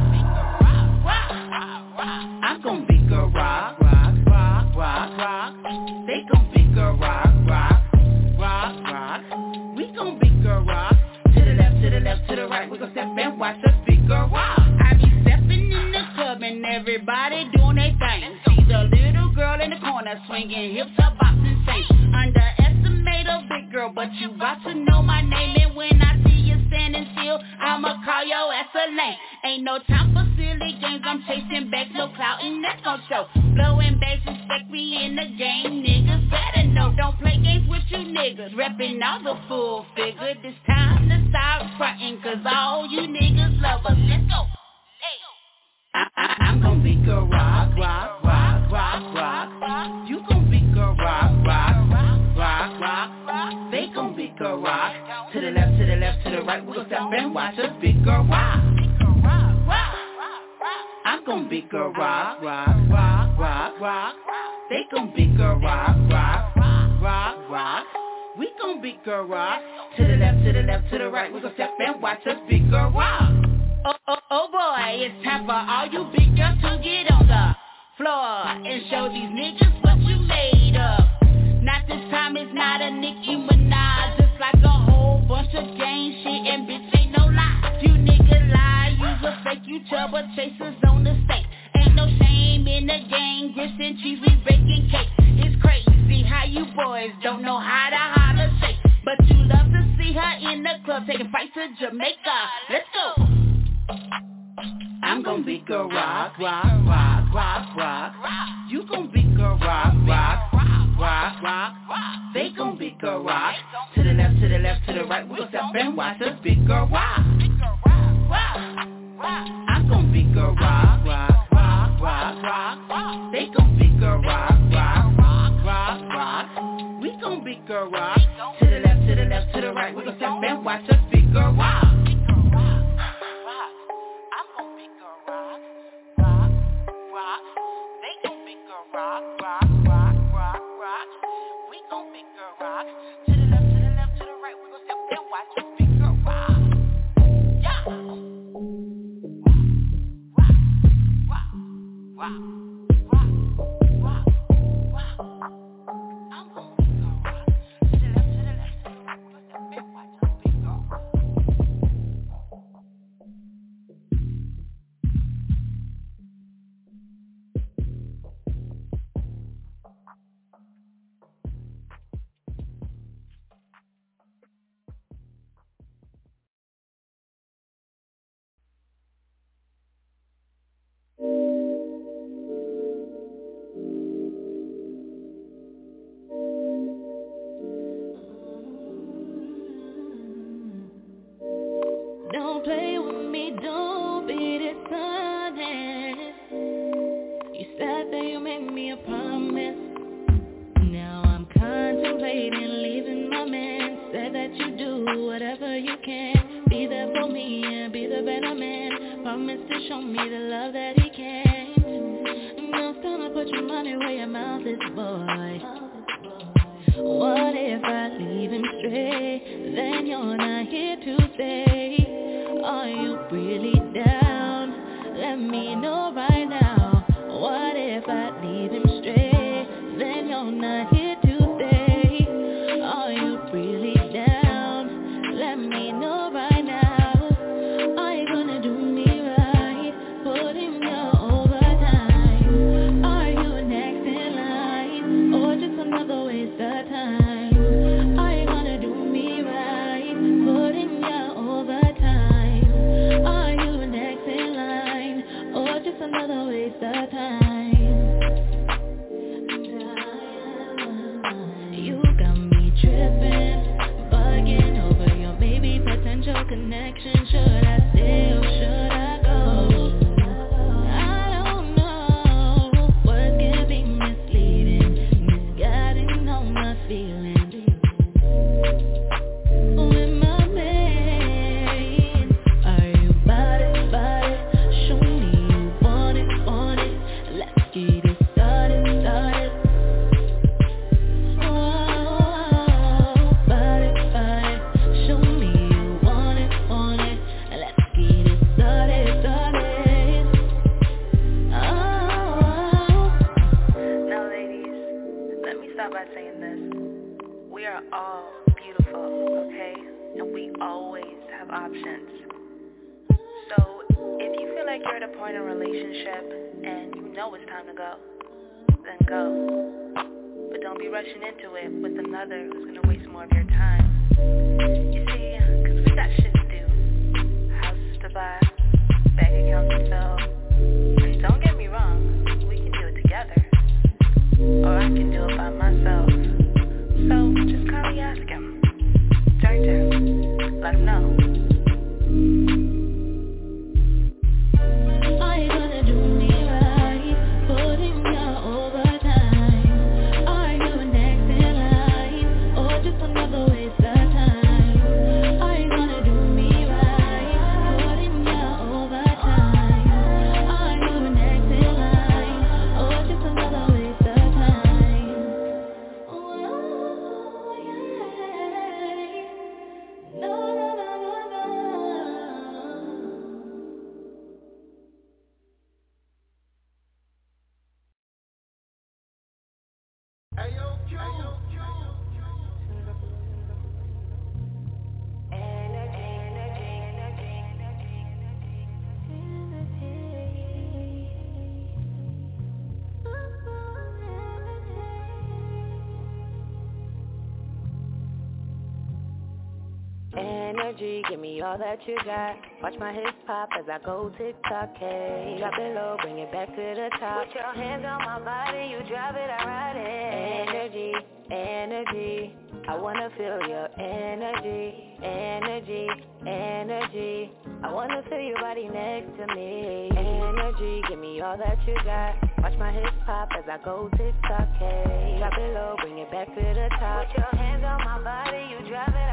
I'm gon' be girl rock, We and watch us girl rock. I be stepping in the club and everybody doing their thing. See the little girl in the corner swinging hips up, bopping, sing. Underestimate a big girl, but you got to know my name. And when I see you standing still, I'ma call your ass a lame. Ain't no time for silly games. I'm chasing back, no clout, and that's gon' show. Blowing bass, me in the game, niggas better know. Don't play games with you niggas, reppin' all the full figure. This time to start frontin', cause all you niggas love us. Let's go. I, I, I'm gon' be girl rock, rock, rock, rock, rock. You gon' be girl rock, rock, rock, rock. They gon' be girl rock. To the left, to the left, to the right. We gon' step and watch us big girl rock. I'm gon' be girl rock, rock, rock, rock, rock. They gon' be girl rock, rock, rock, rock. We gon' be girl rock. To the left, to the left, to the right. We gon' step and watch us big girl rock. Oh, oh, oh boy, it's time for all you big girls to get on the floor and show these niggas what you made of. Not this time, it's not a Nicki Minaj, just like a whole bunch of gang shit and bitch ain't no lie. You nigga lie, use a fake, you trouble chasers on the state. No shame in the grits and cheese, we baking cake. It's crazy how you boys don't know how to holler shake. But you love to see her in the club taking flights to Jamaica. Let's go. I'm gon' be girl rock, rock, rock, rock, rock. You gon' be girl rock, rock, rock, rock. rock. They gon' be girl rock. To the left, to the left, to the right. We gon' step and watch us big girl rock. I'm gon' be girl rock, rock, rock, rock, rock. They gon' be girl rock, rock, rock, rock. We gon' be girl rock. To the left, to the left, to the right. We gon' step and watch us big girl rock. rock, Rock, all that you got. Watch my hips pop as I go tick-tock, hey. Drop it low, bring it back to the top. Put your hands on my body, you drive it, I ride it. Energy, energy. I wanna feel your energy, energy, energy. I wanna feel your body next to me. Energy, give me all that you got. Watch my hips pop as I go tick-tock, hey. Drop it low, bring it back to the top. Put your hands on my body, you drive it.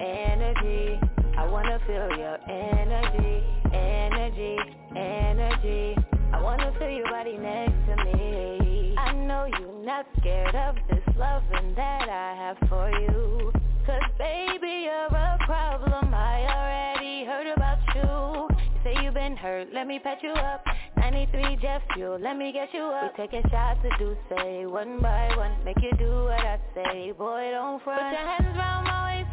Energy. I wanna feel your energy, energy, energy. I wanna feel your body next to me. I know you're not scared of this loving that I have for you. Cause baby, you're a problem. I already heard about you. You say you've been hurt, let me pat you up. 93 jet fuel, let me get you up. We taking shots to do say one by one. Make you do what I say, boy, don't front. Put your hands round my waist,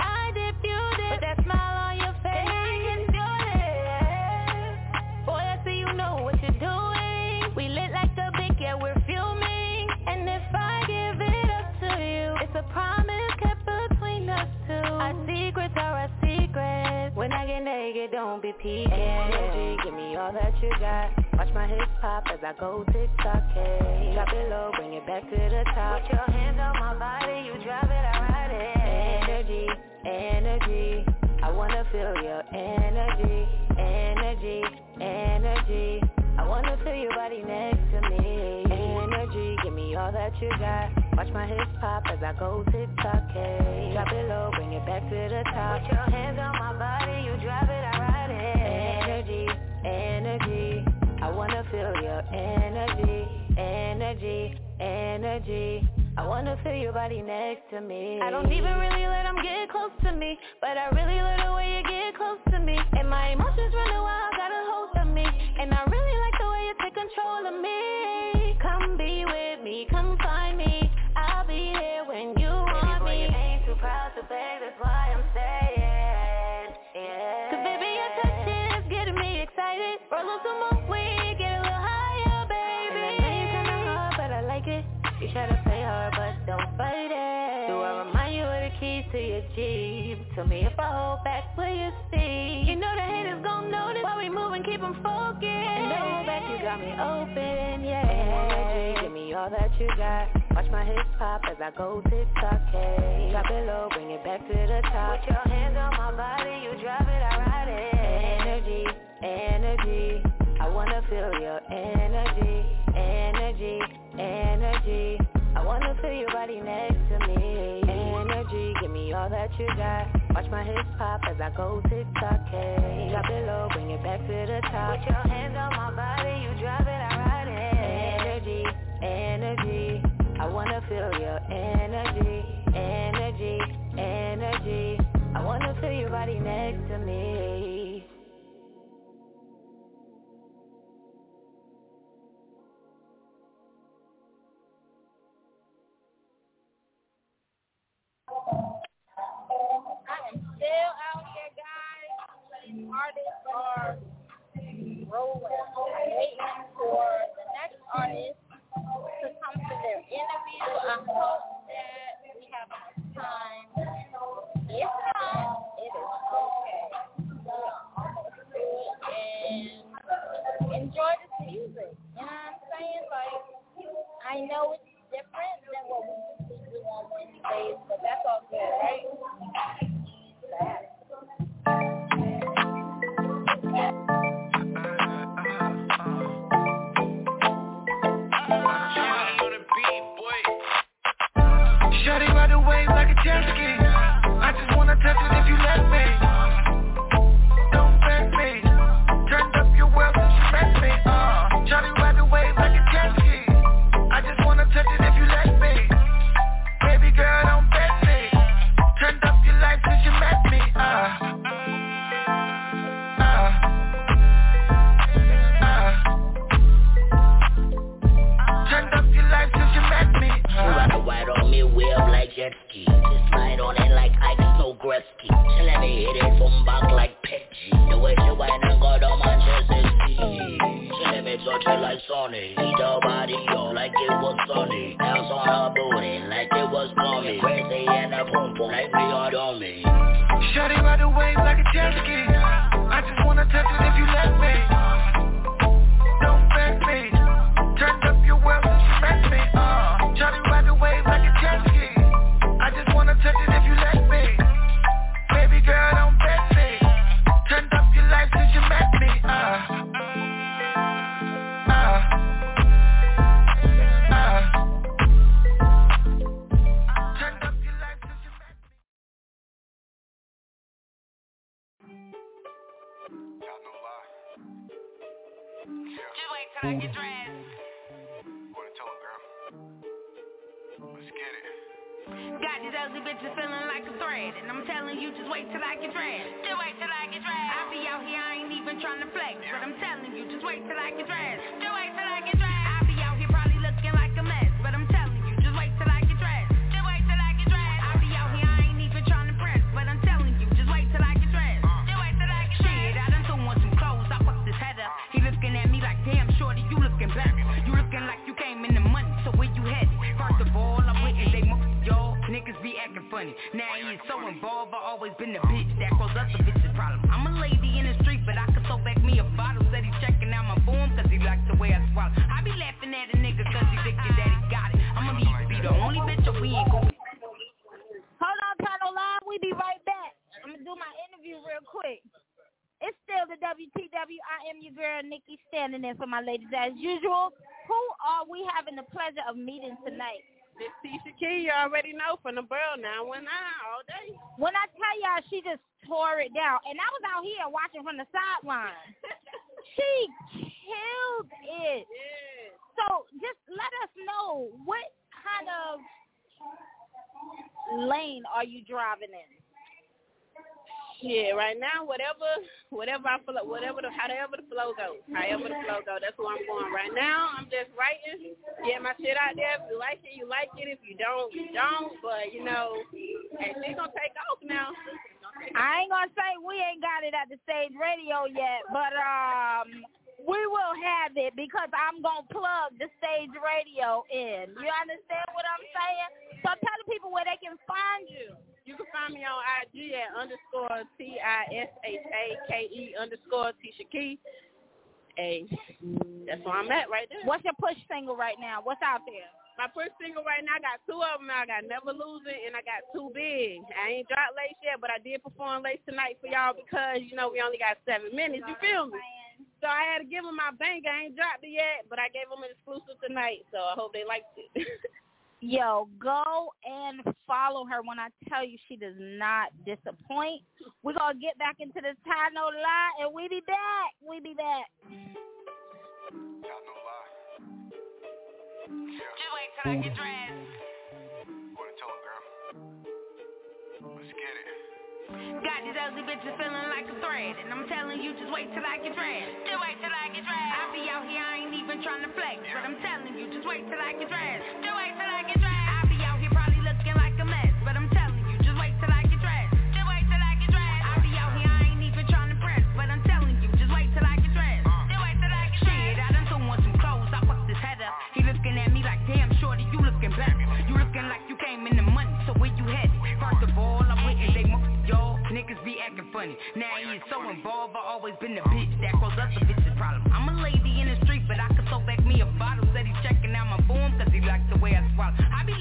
secrets. When I get naked, don't be peeking. Energy, give me all that you got. Watch my hips pop as I go tick-tock, hey. Drop it low, bring it back to the top. Put your hands on my body, you drive it, I ride it. Energy, energy. I wanna feel your energy, energy, energy. I wanna feel your body next to me. Energy, give me all that you got. Watch my hips pop as I go tick-tock, hey. Drop it low, bring it back to the top. Put your hands on my body, you drive it, I ride it. Energy, energy. I wanna feel your energy, energy, energy. I wanna feel your body next to me. I don't even really let them get close to me, but I really love the way you get close to me. And my emotions running wild, I got a hold of me. And I really like the way you take control of me. Come be with me, come Roll up some more weed, get a little higher, baby. And I know you kinda hard, but I like it. You try to play hard, but don't fight it. Do I remind you of the keys to your Jeep? Tell me if I hold back, will you see? You know the haters gon' notice while we move and keep them focused. And don't hold back, you got me open, yeah. Energy, give me all that you got. Watch my hips pop as I go tick-tock, hey. Drop it low, bring it back to the top. Put your hands on my body, you drop it, I ride it. Energy, energy, I wanna feel your energy, energy, energy. I wanna feel your body next to me. Energy, give me all that you got. Watch my hips pop as I go tick-tock, hey. Drop it low, bring it back to the top. Put your hands on my body, you drop it, I ride it. Energy, energy. I wanna feel your energy, energy, energy. I wanna feel your body next to me. Still out here, guys. Artists are rolling, waiting for the next artist to come to their interview. I hope that we have time. If not, it is okay. And enjoy this music. You know what I'm saying? Like, I know it's different than what we do on Wednesdays, but that's all good, right? Shawty ride the wave like a jet ski. I just wanna touch it Touch it like Sony. Eat her body up like it was sunny. Bounce on her booty like it was gummy. Crazy and a pum pum like we are dummy. Shawty ride the wave like a jet ski. I just wanna touch it if you let me. In for my ladies as usual. Who are we having the pleasure of meeting tonight? Miss Tisha Key, you already know from the Borough 919 all day. When I tell y'all, she just tore it down. And I was out here watching from the sideline. She killed it. So just let us know what kind of lane are you driving in? Yeah, right now, whatever, whatever I feel, whatever the, however the flow goes, however the flow goes, that's where I'm going. Right now, I'm just writing, get my shit out there. If you like it, you like it. If you don't, you don't. But you know, hey, she's gonna take off now. I ain't gonna say we ain't got it at the stage radio yet, but um, we will have it because I'm gonna plug the stage radio in. You understand what I'm saying? So tell the people where they can find you. You can find me on IG at underscore T I S H A K E underscore Tisha Key. Hey, that's where I'm at right there. What's your push single right now? What's out there? My push single right now, I got two of them. I got Never Losing and I got Too Big. I ain't dropped Lace yet, but I did perform Lace tonight for y'all because, you know, we only got seven minutes. You feel me? So I had to give them my bank. I ain't dropped it yet, but I gave them an exclusive tonight, so I hope they liked it. Yo, go and follow her when I tell you she does not disappoint. We're going to get back into this Tie No Lie, and we be back. We be back. Just wait till I get dressed. Got these ugly bitches feeling like a thread And I'm telling you, just wait till I get dressed. Just wait till I get dressed. I be out here, I ain't even trying to flex But I'm telling you, just wait till I get dressed. Just wait funny. Now he is so involved, I always been the bitch that caused us a bitch's problem. I'm a lady in the street, but I can throw back me a bottle. Said he checking out my boom, cause he like the way I swallow. I be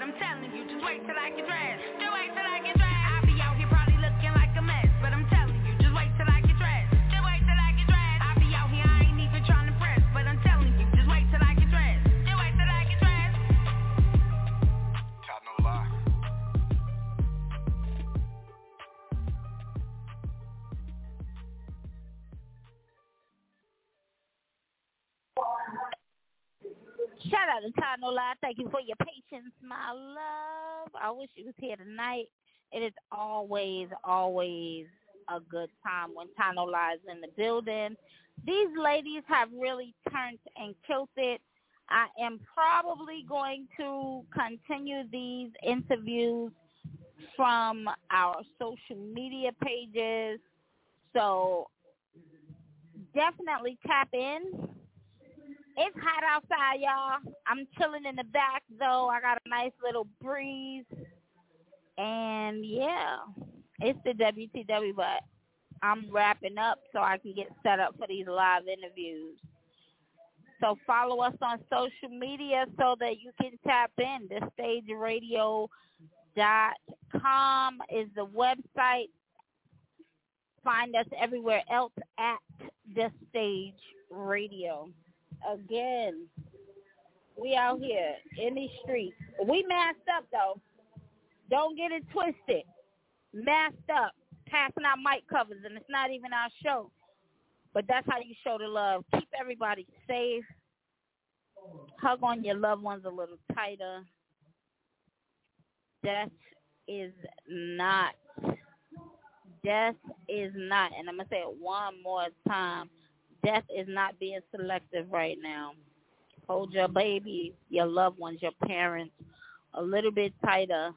I'm telling you, just wait till I get dressed. Shout out to No Thank you for your patience, my love. I wish you was here tonight. It is always, always a good time when No is in the building. These ladies have really turned and killed it. I am probably going to continue these interviews from our social media pages. So definitely tap in. It's hot outside, y'all. I'm chilling in the back though. I got a nice little breeze. And yeah, it's the WTW, but I'm wrapping up so I can get set up for these live interviews. So follow us on social media so that you can tap in. TheStageRadio.com is the website. find us everywhere else at the stage radio. Again, we out here in these streets. We masked up though. Don't get it twisted. Masked up, passing out mic covers, and it's not even our show. But that's how you show the love. Keep everybody safe. Hug on your loved ones a little tighter. Death is not. Death is not. And I'm going to say it one more time. Death is not being selective right now. Hold your baby, your loved ones, your parents a little bit tighter.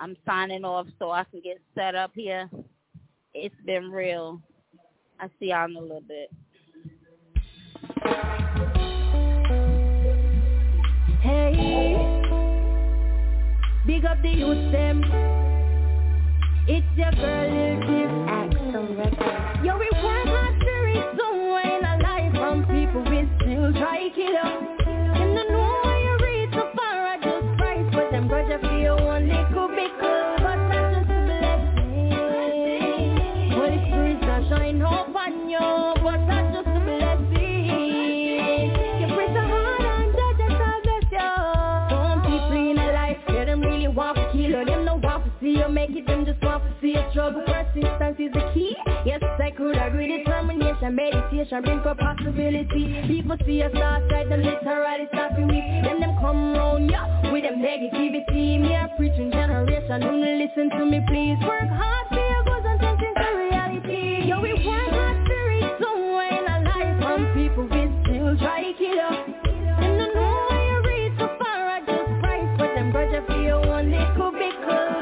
I'm signing off so I can get set up here. It's been real. I see y'all in a little bit. Hey, big up the youth them. It's your girl, Lil Div, Axel Records. Yo, we create trouble. Persistence is the key. Yes, I could agree. Determination, meditation, bring up possibility. People see a star, try them literally stopping me. Then them come round yeah, with them negativity. Me a preaching generation, don't listen to me, please. Work hard, be a good and something into reality. Yo, we work hard to reach somewhere in our life. Some people will still try to kill us. And I know where you reach so far, I just price, but them grudge I feel one they could be cool.